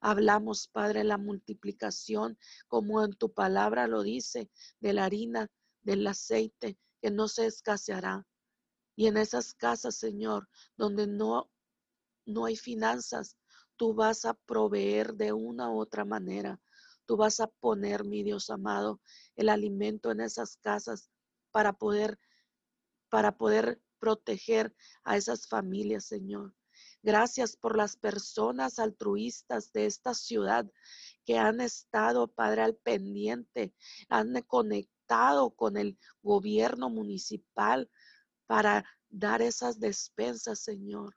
Hablamos, Padre, la multiplicación, como en tu palabra lo dice, de la harina, del aceite, que no se escaseará. Y en esas casas, Señor, donde no, no hay finanzas, tú vas a proveer de una u otra manera. Tú vas a poner, mi Dios amado, el alimento en esas casas para poder, para poder proteger a esas familias, Señor. Gracias por las personas altruistas de esta ciudad que han estado, Padre, al pendiente, han conectado con el gobierno municipal para dar esas despensas, Señor.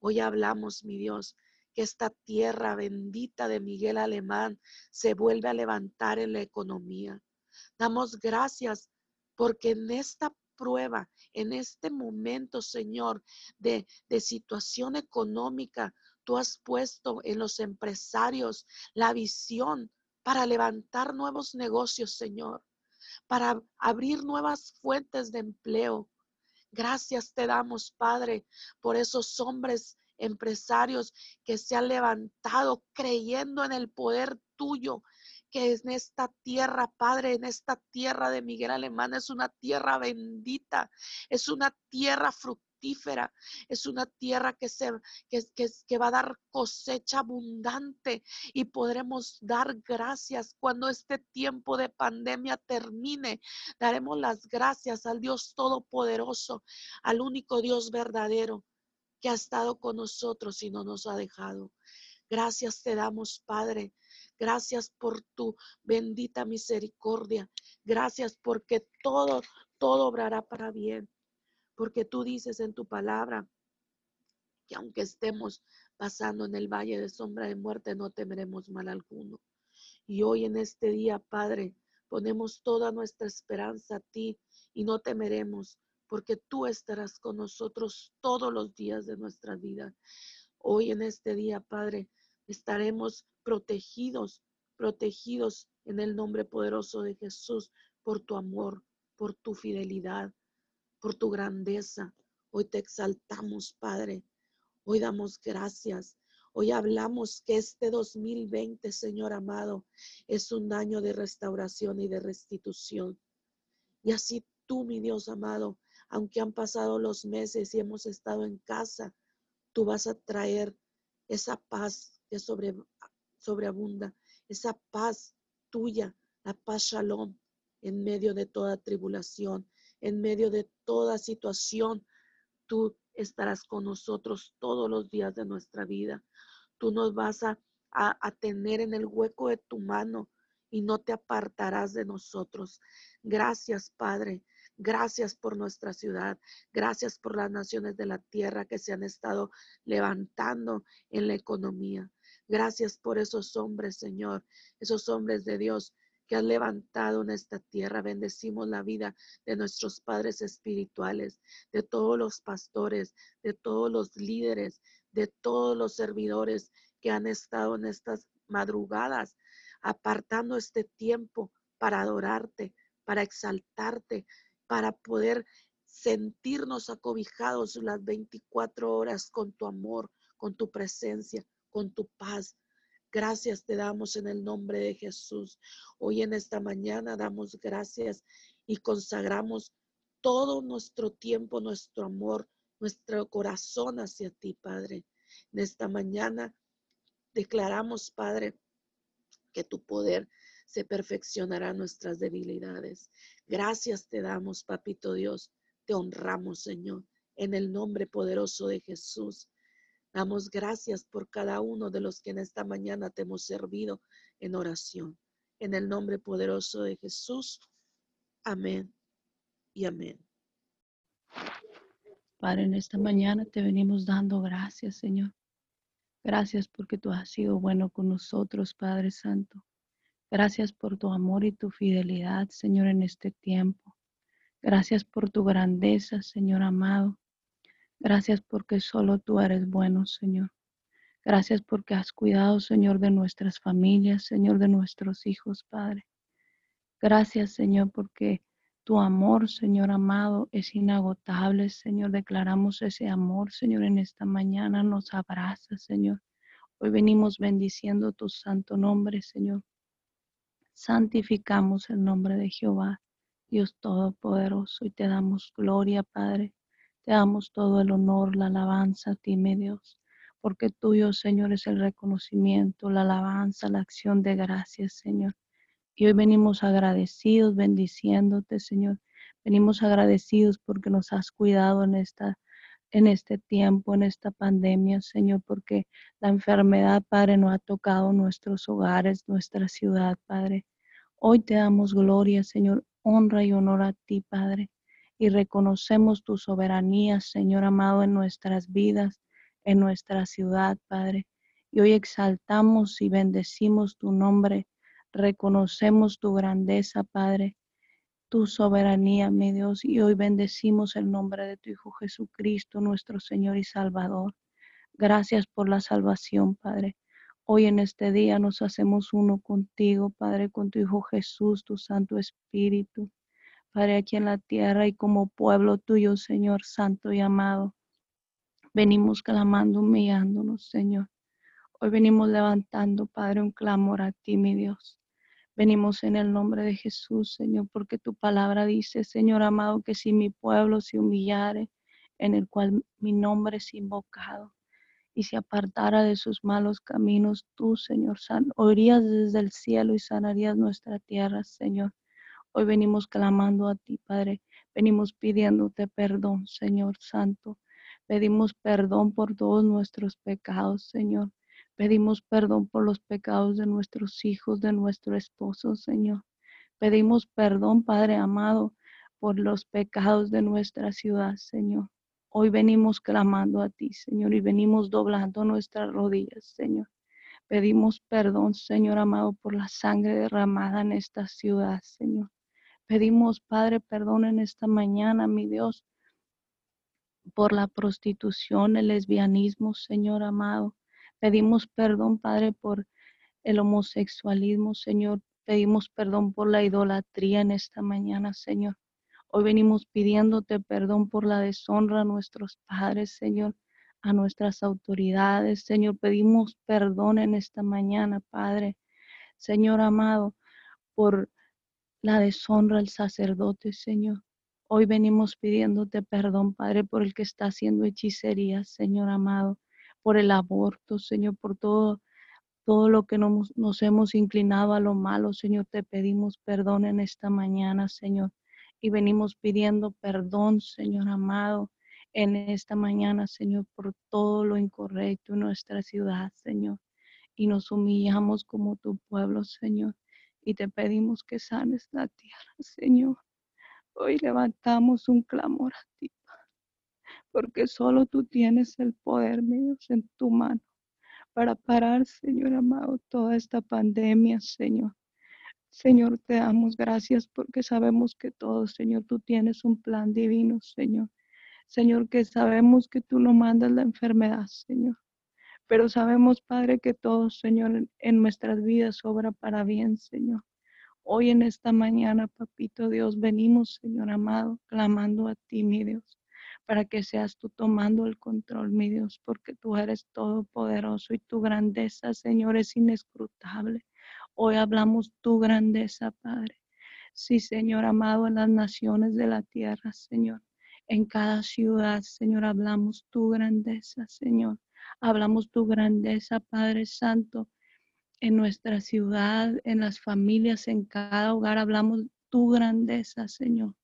Hoy hablamos, mi Dios, que esta tierra bendita de Miguel Alemán se vuelve a levantar en la economía. Damos gracias porque en esta prueba, en este momento, Señor, de, de situación económica, tú has puesto en los empresarios la visión para levantar nuevos negocios, Señor, para abrir nuevas fuentes de empleo. Gracias te damos, Padre, por esos hombres empresarios que se han levantado creyendo en el poder tuyo que en esta tierra, Padre, en esta tierra de Miguel Alemán es una tierra bendita, es una tierra fructífera, es una tierra que, se, que, que, va a dar cosecha abundante y podremos dar gracias cuando este tiempo de pandemia termine. Daremos las gracias al Dios Todopoderoso, al único Dios verdadero que ha estado con nosotros y no nos ha dejado. Gracias te damos, Padre, Gracias por tu bendita misericordia. Gracias porque todo, todo obrará para bien. Porque tú dices en tu palabra que aunque estemos pasando en el valle de sombra de muerte, no temeremos mal alguno. Y hoy en este día, Padre, ponemos toda nuestra esperanza a ti y no temeremos, porque tú estarás con nosotros todos los días de nuestra vida. Hoy en este día, Padre, estaremos protegidos, protegidos en el nombre poderoso de Jesús por tu amor, por tu fidelidad, por tu grandeza. Hoy te exaltamos, Padre. Hoy damos gracias. Hoy hablamos que este 2020, Señor amado, es un año de restauración y de restitución. Y así tú, mi Dios amado, aunque han pasado los meses y hemos estado en casa, tú vas a traer esa paz sobre, sobreabunda, esa paz tuya, la paz shalom en medio de toda tribulación, en medio de toda situación. Tú estarás con nosotros todos los días de nuestra vida. Tú nos vas a, a, tener en el hueco de tu mano y no te apartarás de nosotros. Gracias, Padre. Gracias por nuestra ciudad. Gracias por las naciones de la tierra que se han estado levantando en la economía. Gracias por esos hombres, Señor, esos hombres de Dios que han levantado en esta tierra. Bendecimos la vida de nuestros padres espirituales, de todos los pastores, de todos los líderes, de todos los servidores que han estado en estas madrugadas, apartando este tiempo para adorarte, para exaltarte, para poder sentirnos acobijados las 24 horas con tu amor, con tu presencia, con tu paz. Gracias te damos en el nombre de Jesús. Hoy en esta mañana damos gracias y consagramos todo nuestro tiempo, nuestro amor, nuestro corazón hacia ti, Padre. En esta mañana declaramos, Padre, que tu poder se perfeccionará nuestras debilidades. Gracias te damos, Papito Dios. Te honramos, Señor, en el nombre poderoso de Jesús. Damos gracias por cada uno de los que en esta mañana te hemos servido en oración. En el nombre poderoso de Jesús. Amén y amén. Padre, en esta mañana te venimos dando gracias, Señor. Gracias porque tú has sido bueno con nosotros, Padre Santo. Gracias por tu amor y tu fidelidad, Señor, en este tiempo. Gracias por tu grandeza, Señor amado. Gracias porque solo tú eres bueno, Señor. Gracias porque has cuidado, Señor, de nuestras familias, Señor, de nuestros hijos, Padre. Gracias, Señor, porque tu amor, Señor amado, es inagotable, Señor. Declaramos ese amor, Señor, en esta mañana. Nos abraza, Señor. Hoy venimos bendiciendo tu santo nombre, Señor. Santificamos el nombre de Jehová, Dios Todopoderoso, y te damos gloria, Padre. Te damos todo el honor, la alabanza a ti, mi Dios, porque tuyo, Señor, es el reconocimiento, la alabanza, la acción de gracias, Señor. Y hoy venimos agradecidos, bendiciéndote, Señor. Venimos agradecidos porque nos has cuidado en esta en este tiempo, en esta pandemia, Señor, porque la enfermedad, Padre, no ha tocado nuestros hogares, nuestra ciudad, Padre. Hoy te damos gloria, Señor, honra y honor a ti, Padre y reconocemos tu soberanía, Señor amado, en nuestras vidas, en nuestra ciudad, Padre. Y hoy exaltamos y bendecimos tu nombre, reconocemos tu grandeza, Padre, tu soberanía, mi Dios, y hoy bendecimos el nombre de tu Hijo Jesucristo, nuestro Señor y Salvador. Gracias por la salvación, Padre. Hoy en este día nos hacemos uno contigo, Padre, con tu Hijo Jesús, tu Santo Espíritu. Padre, aquí en la tierra y como pueblo tuyo, Señor Santo y amado. Venimos clamando, humillándonos, Señor. Hoy venimos levantando, Padre, un clamor a ti, mi Dios. Venimos en el nombre de Jesús, Señor, porque tu palabra dice, Señor amado, que si mi pueblo se humillare, en el cual mi nombre es invocado, y se apartara de sus malos caminos, tú, Señor, oirías desde el cielo y sanarías nuestra tierra, Señor. Hoy venimos clamando a ti, Padre. Venimos pidiéndote perdón, Señor Santo. Pedimos perdón por todos nuestros pecados, Señor. Pedimos perdón por los pecados de nuestros hijos, de nuestro esposo, Señor. Pedimos perdón, Padre amado, por los pecados de nuestra ciudad, Señor. Hoy venimos clamando a ti, Señor, y venimos doblando nuestras rodillas, Señor. Pedimos perdón, Señor amado, por la sangre derramada en esta ciudad, Señor. Pedimos, Padre, perdón en esta mañana, mi Dios, por la prostitución, el lesbianismo, Señor amado. Pedimos perdón, Padre, por el homosexualismo, Señor. Pedimos perdón por la idolatría en esta mañana, Señor. Hoy venimos pidiéndote perdón por la deshonra a nuestros padres, Señor, a nuestras autoridades, Señor. Pedimos perdón en esta mañana, Padre. Señor amado, por la deshonra al sacerdote, Señor. Hoy venimos pidiéndote perdón, Padre, por el que está haciendo hechicería, Señor amado, por el aborto, Señor, por todo todo lo que nos, nos hemos inclinado a lo malo, Señor, te pedimos perdón en esta mañana, Señor. Y venimos pidiendo perdón, Señor amado, en esta mañana, Señor, por todo lo incorrecto en nuestra ciudad, Señor. Y nos humillamos como tu pueblo, Señor. Y te pedimos que sanes la tierra, Señor. Hoy levantamos un clamor a ti, porque solo tú tienes el poder, mi Dios, en tu mano para parar, Señor amado, toda esta pandemia, Señor. Señor, te damos gracias porque sabemos que todo, Señor, tú tienes un plan divino, Señor. Señor, que sabemos que tú no mandas la enfermedad, Señor. Pero sabemos, Padre, que todo, Señor, en nuestras vidas obra para bien, Señor. Hoy en esta mañana, Papito Dios, venimos, Señor amado, clamando a ti, mi Dios para que seas tú tomando el control, mi Dios, porque tú eres todopoderoso y tu grandeza, Señor, es inescrutable. Hoy hablamos tu grandeza, Padre. Sí, Señor amado, en las naciones de la tierra, Señor. En cada ciudad, Señor, hablamos tu grandeza, Señor. Hablamos tu grandeza, Padre Santo. En nuestra ciudad, en las familias, en cada hogar, hablamos tu grandeza, Señor.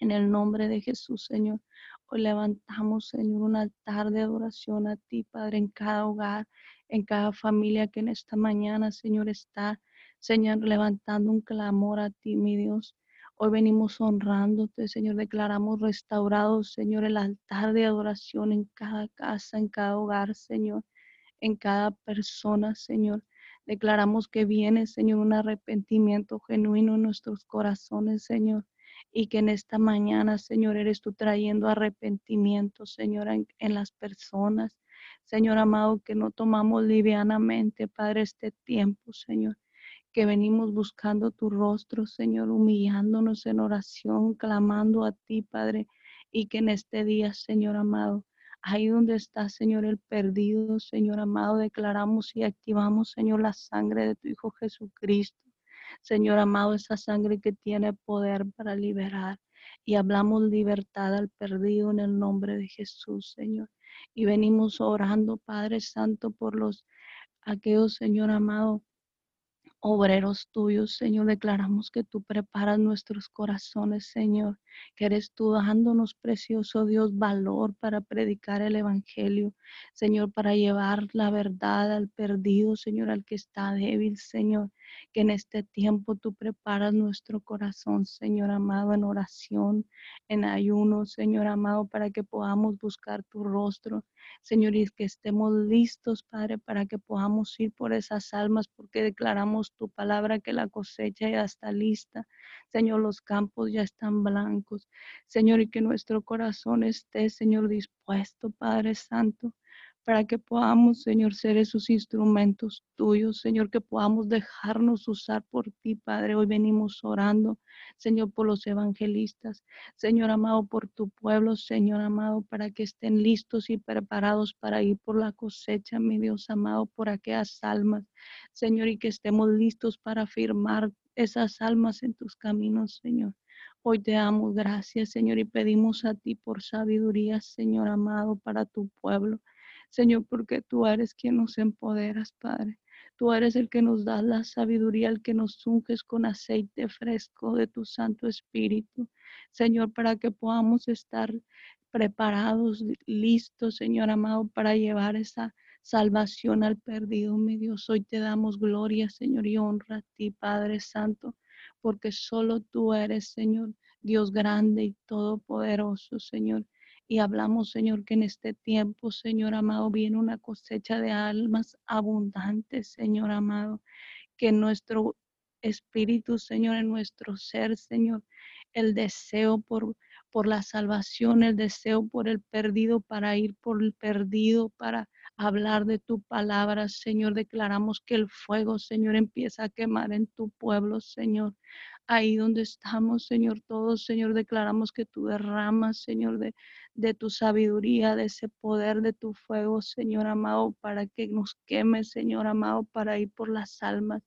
En el nombre de Jesús, Señor. Hoy levantamos, Señor, un altar de adoración a ti, Padre, en cada hogar, en cada familia que en esta mañana, Señor, está, Señor, levantando un clamor a ti, mi Dios. Hoy venimos honrándote, Señor. Declaramos restaurado, Señor, el altar de adoración en cada casa, en cada hogar, Señor, en cada persona, Señor. Declaramos que viene, Señor, un arrepentimiento genuino en nuestros corazones, Señor y que en esta mañana, Señor, eres tú trayendo arrepentimiento, Señor, en, las personas. Señor amado, que no tomamos livianamente, Padre, este tiempo, Señor, que venimos buscando tu rostro, Señor, humillándonos en oración, clamando a ti, Padre, y que en este día, Señor amado, ahí donde está, Señor, el perdido, Señor amado, declaramos y activamos, Señor, la sangre de tu Hijo Jesucristo Señor amado, esa sangre que tiene poder para liberar. Y hablamos libertad al perdido en el nombre de Jesús, Señor. Y venimos orando, Padre Santo, por los aquellos, Señor amado, obreros tuyos, Señor. Declaramos que tú preparas nuestros corazones, Señor, que eres tú dándonos, precioso Dios, valor para predicar el Evangelio, Señor, para llevar la verdad al perdido, Señor, al que está débil, Señor. Que en este tiempo tú preparas nuestro corazón, Señor amado, en oración, en ayuno, Señor amado, para que podamos buscar tu rostro, Señor, y que estemos listos, Padre, para que podamos ir por esas almas, porque declaramos tu palabra que la cosecha ya está lista. Señor, los campos ya están blancos. Señor, y que nuestro corazón esté, Señor, dispuesto, Padre Santo, para que podamos, Señor, ser esos instrumentos tuyos, Señor, que podamos dejarnos usar por ti, Padre. Hoy venimos orando, Señor, por los evangelistas, Señor amado, por tu pueblo, Señor amado, para que estén listos y preparados para ir por la cosecha, mi Dios amado, por aquellas almas, Señor, y que estemos listos para firmar esas almas en tus caminos, Señor. Hoy te damos gracias, Señor, y pedimos a ti por sabiduría, Señor amado, para tu pueblo. Señor, porque tú eres quien nos empoderas, Padre. Tú eres el que nos da la sabiduría, el que nos unges con aceite fresco de tu Santo Espíritu. Señor, para que podamos estar preparados, listos, Señor amado, para llevar esa salvación al perdido, mi Dios. Hoy te damos gloria, Señor, y honra a ti, Padre Santo, porque solo tú eres, Señor, Dios grande y todopoderoso, Señor. Y hablamos, Señor, que en este tiempo, Señor amado, viene una cosecha de almas abundantes, Señor amado, que nuestro espíritu, Señor, en nuestro ser, Señor, el deseo por, por la salvación, el deseo por el perdido, para ir por el perdido, para hablar de tu palabra, Señor. Declaramos que el fuego, Señor, empieza a quemar en tu pueblo, Señor ahí donde estamos, Señor, todos, Señor, declaramos que tú derramas, Señor, de, de tu sabiduría, de ese poder de tu fuego, Señor amado, para que nos queme, Señor amado, para ir por las almas,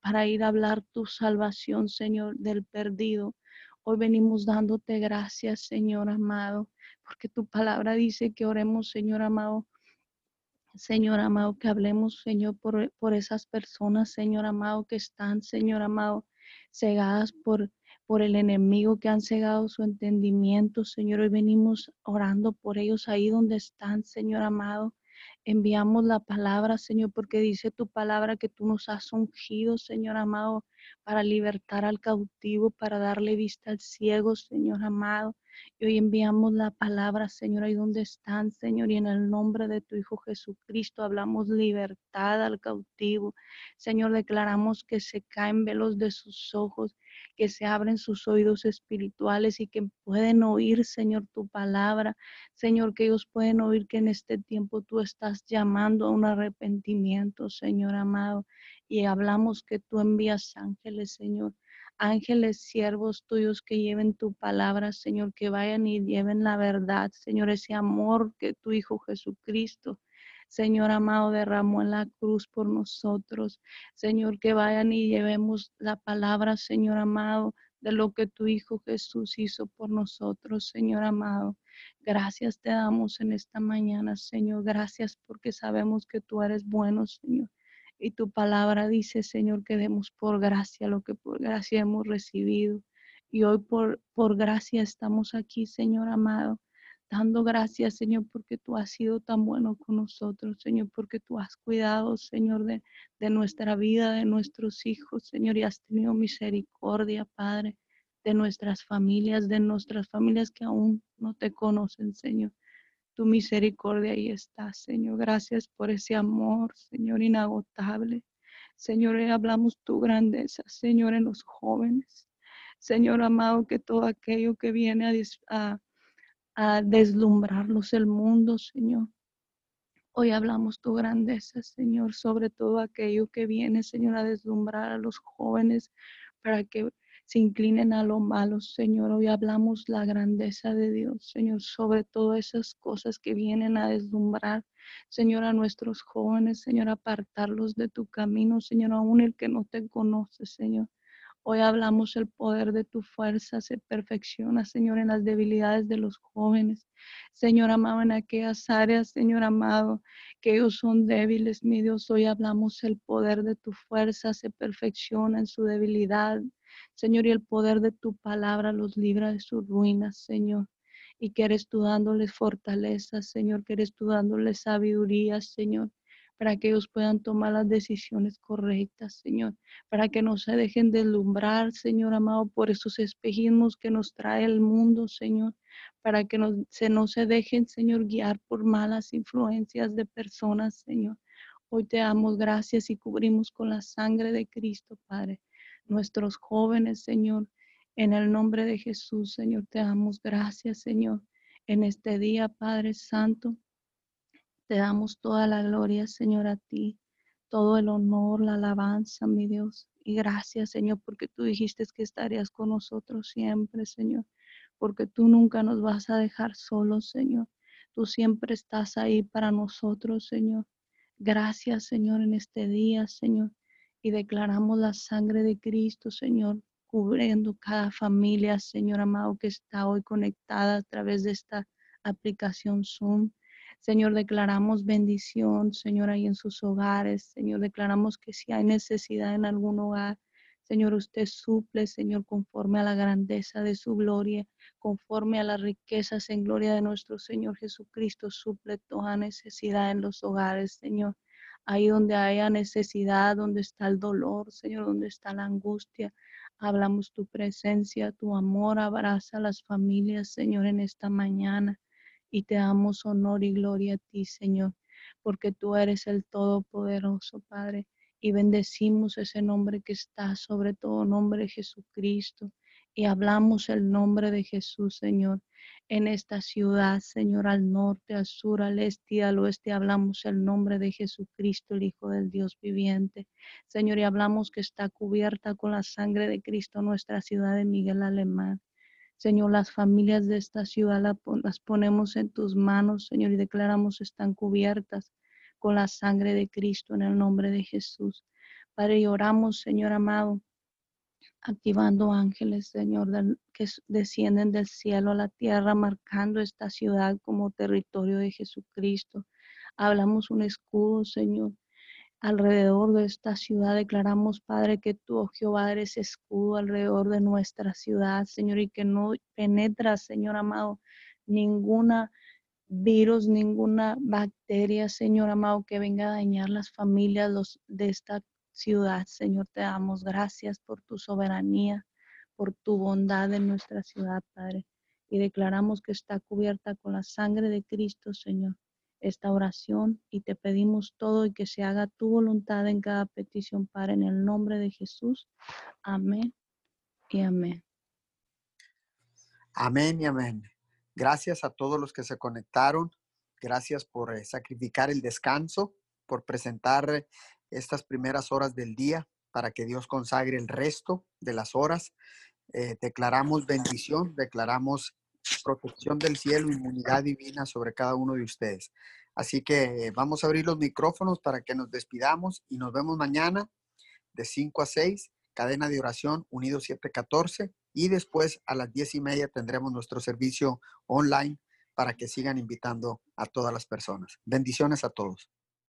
para ir a hablar tu salvación, Señor, del perdido. Hoy venimos dándote gracias, Señor amado, porque tu palabra dice que oremos, Señor amado, Señor amado, que hablemos, Señor, por, por esas personas, Señor amado, que están, Señor amado, cegadas por, por el enemigo, que han cegado su entendimiento, Señor. Hoy venimos orando por ellos ahí donde están, Señor amado. Enviamos la palabra, Señor, porque dice tu palabra que tú nos has ungido, Señor amado, para libertar al cautivo, para darle vista al ciego, Señor amado. Y hoy enviamos la palabra, Señor, ahí donde están, Señor, y en el nombre de tu Hijo Jesucristo hablamos libertad al cautivo. Señor, declaramos que se caen velos de sus ojos, que se abren sus oídos espirituales y que pueden oír, Señor, tu palabra. Señor, que ellos pueden oír que en este tiempo tú estás llamando a un arrepentimiento, Señor amado. Y hablamos que tú envías ángeles, Señor ángeles, siervos tuyos que lleven tu palabra, Señor, que vayan y lleven la verdad, Señor, ese amor que tu Hijo Jesucristo, Señor amado, derramó en la cruz por nosotros. Señor, que vayan y llevemos la palabra, Señor amado, de lo que tu Hijo Jesús hizo por nosotros, Señor amado. Gracias te damos en esta mañana, Señor. Gracias porque sabemos que tú eres bueno, Señor. Y tu palabra dice, Señor, que demos por gracia lo que por gracia hemos recibido. Y hoy por, por gracia estamos aquí, Señor amado, dando gracias, Señor, porque tú has sido tan bueno con nosotros, Señor, porque tú has cuidado, Señor, de, de nuestra vida, de nuestros hijos, Señor, y has tenido misericordia, Padre, de nuestras familias, de nuestras familias que aún no te conocen, Señor tu misericordia ahí está, Señor. Gracias por ese amor, Señor, inagotable. Señor, hablamos tu grandeza, Señor, en los jóvenes. Señor amado, que todo aquello que viene a, a deslumbrarlos el mundo, Señor. Hoy hablamos tu grandeza, Señor, sobre todo aquello que viene, Señor, a deslumbrar a los jóvenes para que se inclinen a lo malo, Señor. Hoy hablamos la grandeza de Dios, Señor, sobre todas esas cosas que vienen a deslumbrar, Señor, a nuestros jóvenes, Señor, apartarlos de tu camino, Señor, aún el que no te conoce, Señor. Hoy hablamos el poder de tu fuerza se perfecciona, Señor, en las debilidades de los jóvenes. Señor amado, en aquellas áreas, Señor amado, que ellos son débiles, mi Dios. Hoy hablamos el poder de tu fuerza se perfecciona en su debilidad, Señor, y el poder de tu palabra los libra de sus ruinas, Señor. Y que eres tú dándoles fortaleza, Señor, que eres tú dándoles sabiduría, Señor, para que ellos puedan tomar las decisiones correctas, Señor, para que no se dejen deslumbrar, Señor amado, por esos espejismos que nos trae el mundo, Señor, para que no se, no se dejen, Señor, guiar por malas influencias de personas, Señor. Hoy te damos gracias y cubrimos con la sangre de Cristo, Padre nuestros jóvenes, Señor. En el nombre de Jesús, Señor, te damos gracias, Señor. En este día, Padre Santo, te damos toda la gloria, Señor, a ti, todo el honor, la alabanza, mi Dios. Y gracias, Señor, porque tú dijiste que estarías con nosotros siempre, Señor, porque tú nunca nos vas a dejar solos, Señor. Tú siempre estás ahí para nosotros, Señor. Gracias, Señor, en este día, Señor y declaramos la sangre de Cristo, Señor, cubriendo cada familia, Señor amado, que está hoy conectada a través de esta aplicación Zoom. Señor, declaramos bendición, Señor, ahí en sus hogares. Señor, declaramos que si hay necesidad en algún hogar, Señor, usted suple, Señor, conforme a la grandeza de su gloria, conforme a las riquezas en gloria de nuestro Señor Jesucristo, suple toda necesidad en los hogares, Señor ahí donde haya necesidad, donde está el dolor, Señor, donde está la angustia. Hablamos tu presencia, tu amor, abraza a las familias, Señor, en esta mañana. Y te damos honor y gloria a ti, Señor, porque tú eres el Todopoderoso, Padre. Y bendecimos ese nombre que está sobre todo nombre, Jesucristo. Y hablamos el nombre de Jesús, Señor en esta ciudad, Señor, al norte, al sur, al este y al oeste. Hablamos el nombre de Jesucristo, el Hijo del Dios viviente. Señor, y hablamos que está cubierta con la sangre de Cristo nuestra ciudad de Miguel Alemán. Señor, las familias de esta ciudad las ponemos en tus manos, Señor, y declaramos están cubiertas con la sangre de Cristo en el nombre de Jesús. Padre, y oramos, Señor amado, activando ángeles, Señor, que descienden del cielo a la tierra, marcando esta ciudad como territorio de Jesucristo. Hablamos un escudo, Señor. Alrededor de esta ciudad declaramos, Padre, que tú, oh Jehová, eres escudo alrededor de nuestra ciudad, Señor, y que no penetra, Señor amado, ninguna virus, ninguna bacteria, Señor amado, que venga a dañar las familias los, de esta ciudad. Señor, te damos gracias por tu soberanía, por tu bondad en nuestra ciudad, Padre. Y declaramos que está cubierta con la sangre de Cristo, Señor esta oración y te pedimos todo y que se haga tu voluntad en cada petición, Padre, en el nombre de Jesús. Amén y amén. Amén y amén. Gracias a todos los que se conectaron. Gracias por eh, sacrificar el descanso, por presentar estas primeras horas del día para que Dios consagre el resto de las horas. Eh, declaramos bendición, declaramos protección del cielo, inmunidad divina sobre cada uno de ustedes. Así que vamos a abrir los micrófonos para que nos despidamos y nos vemos mañana de 5 a 6, cadena de oración Unido 714 y después a las 10 y media tendremos nuestro servicio online para que sigan invitando a todas las personas. Bendiciones a todos.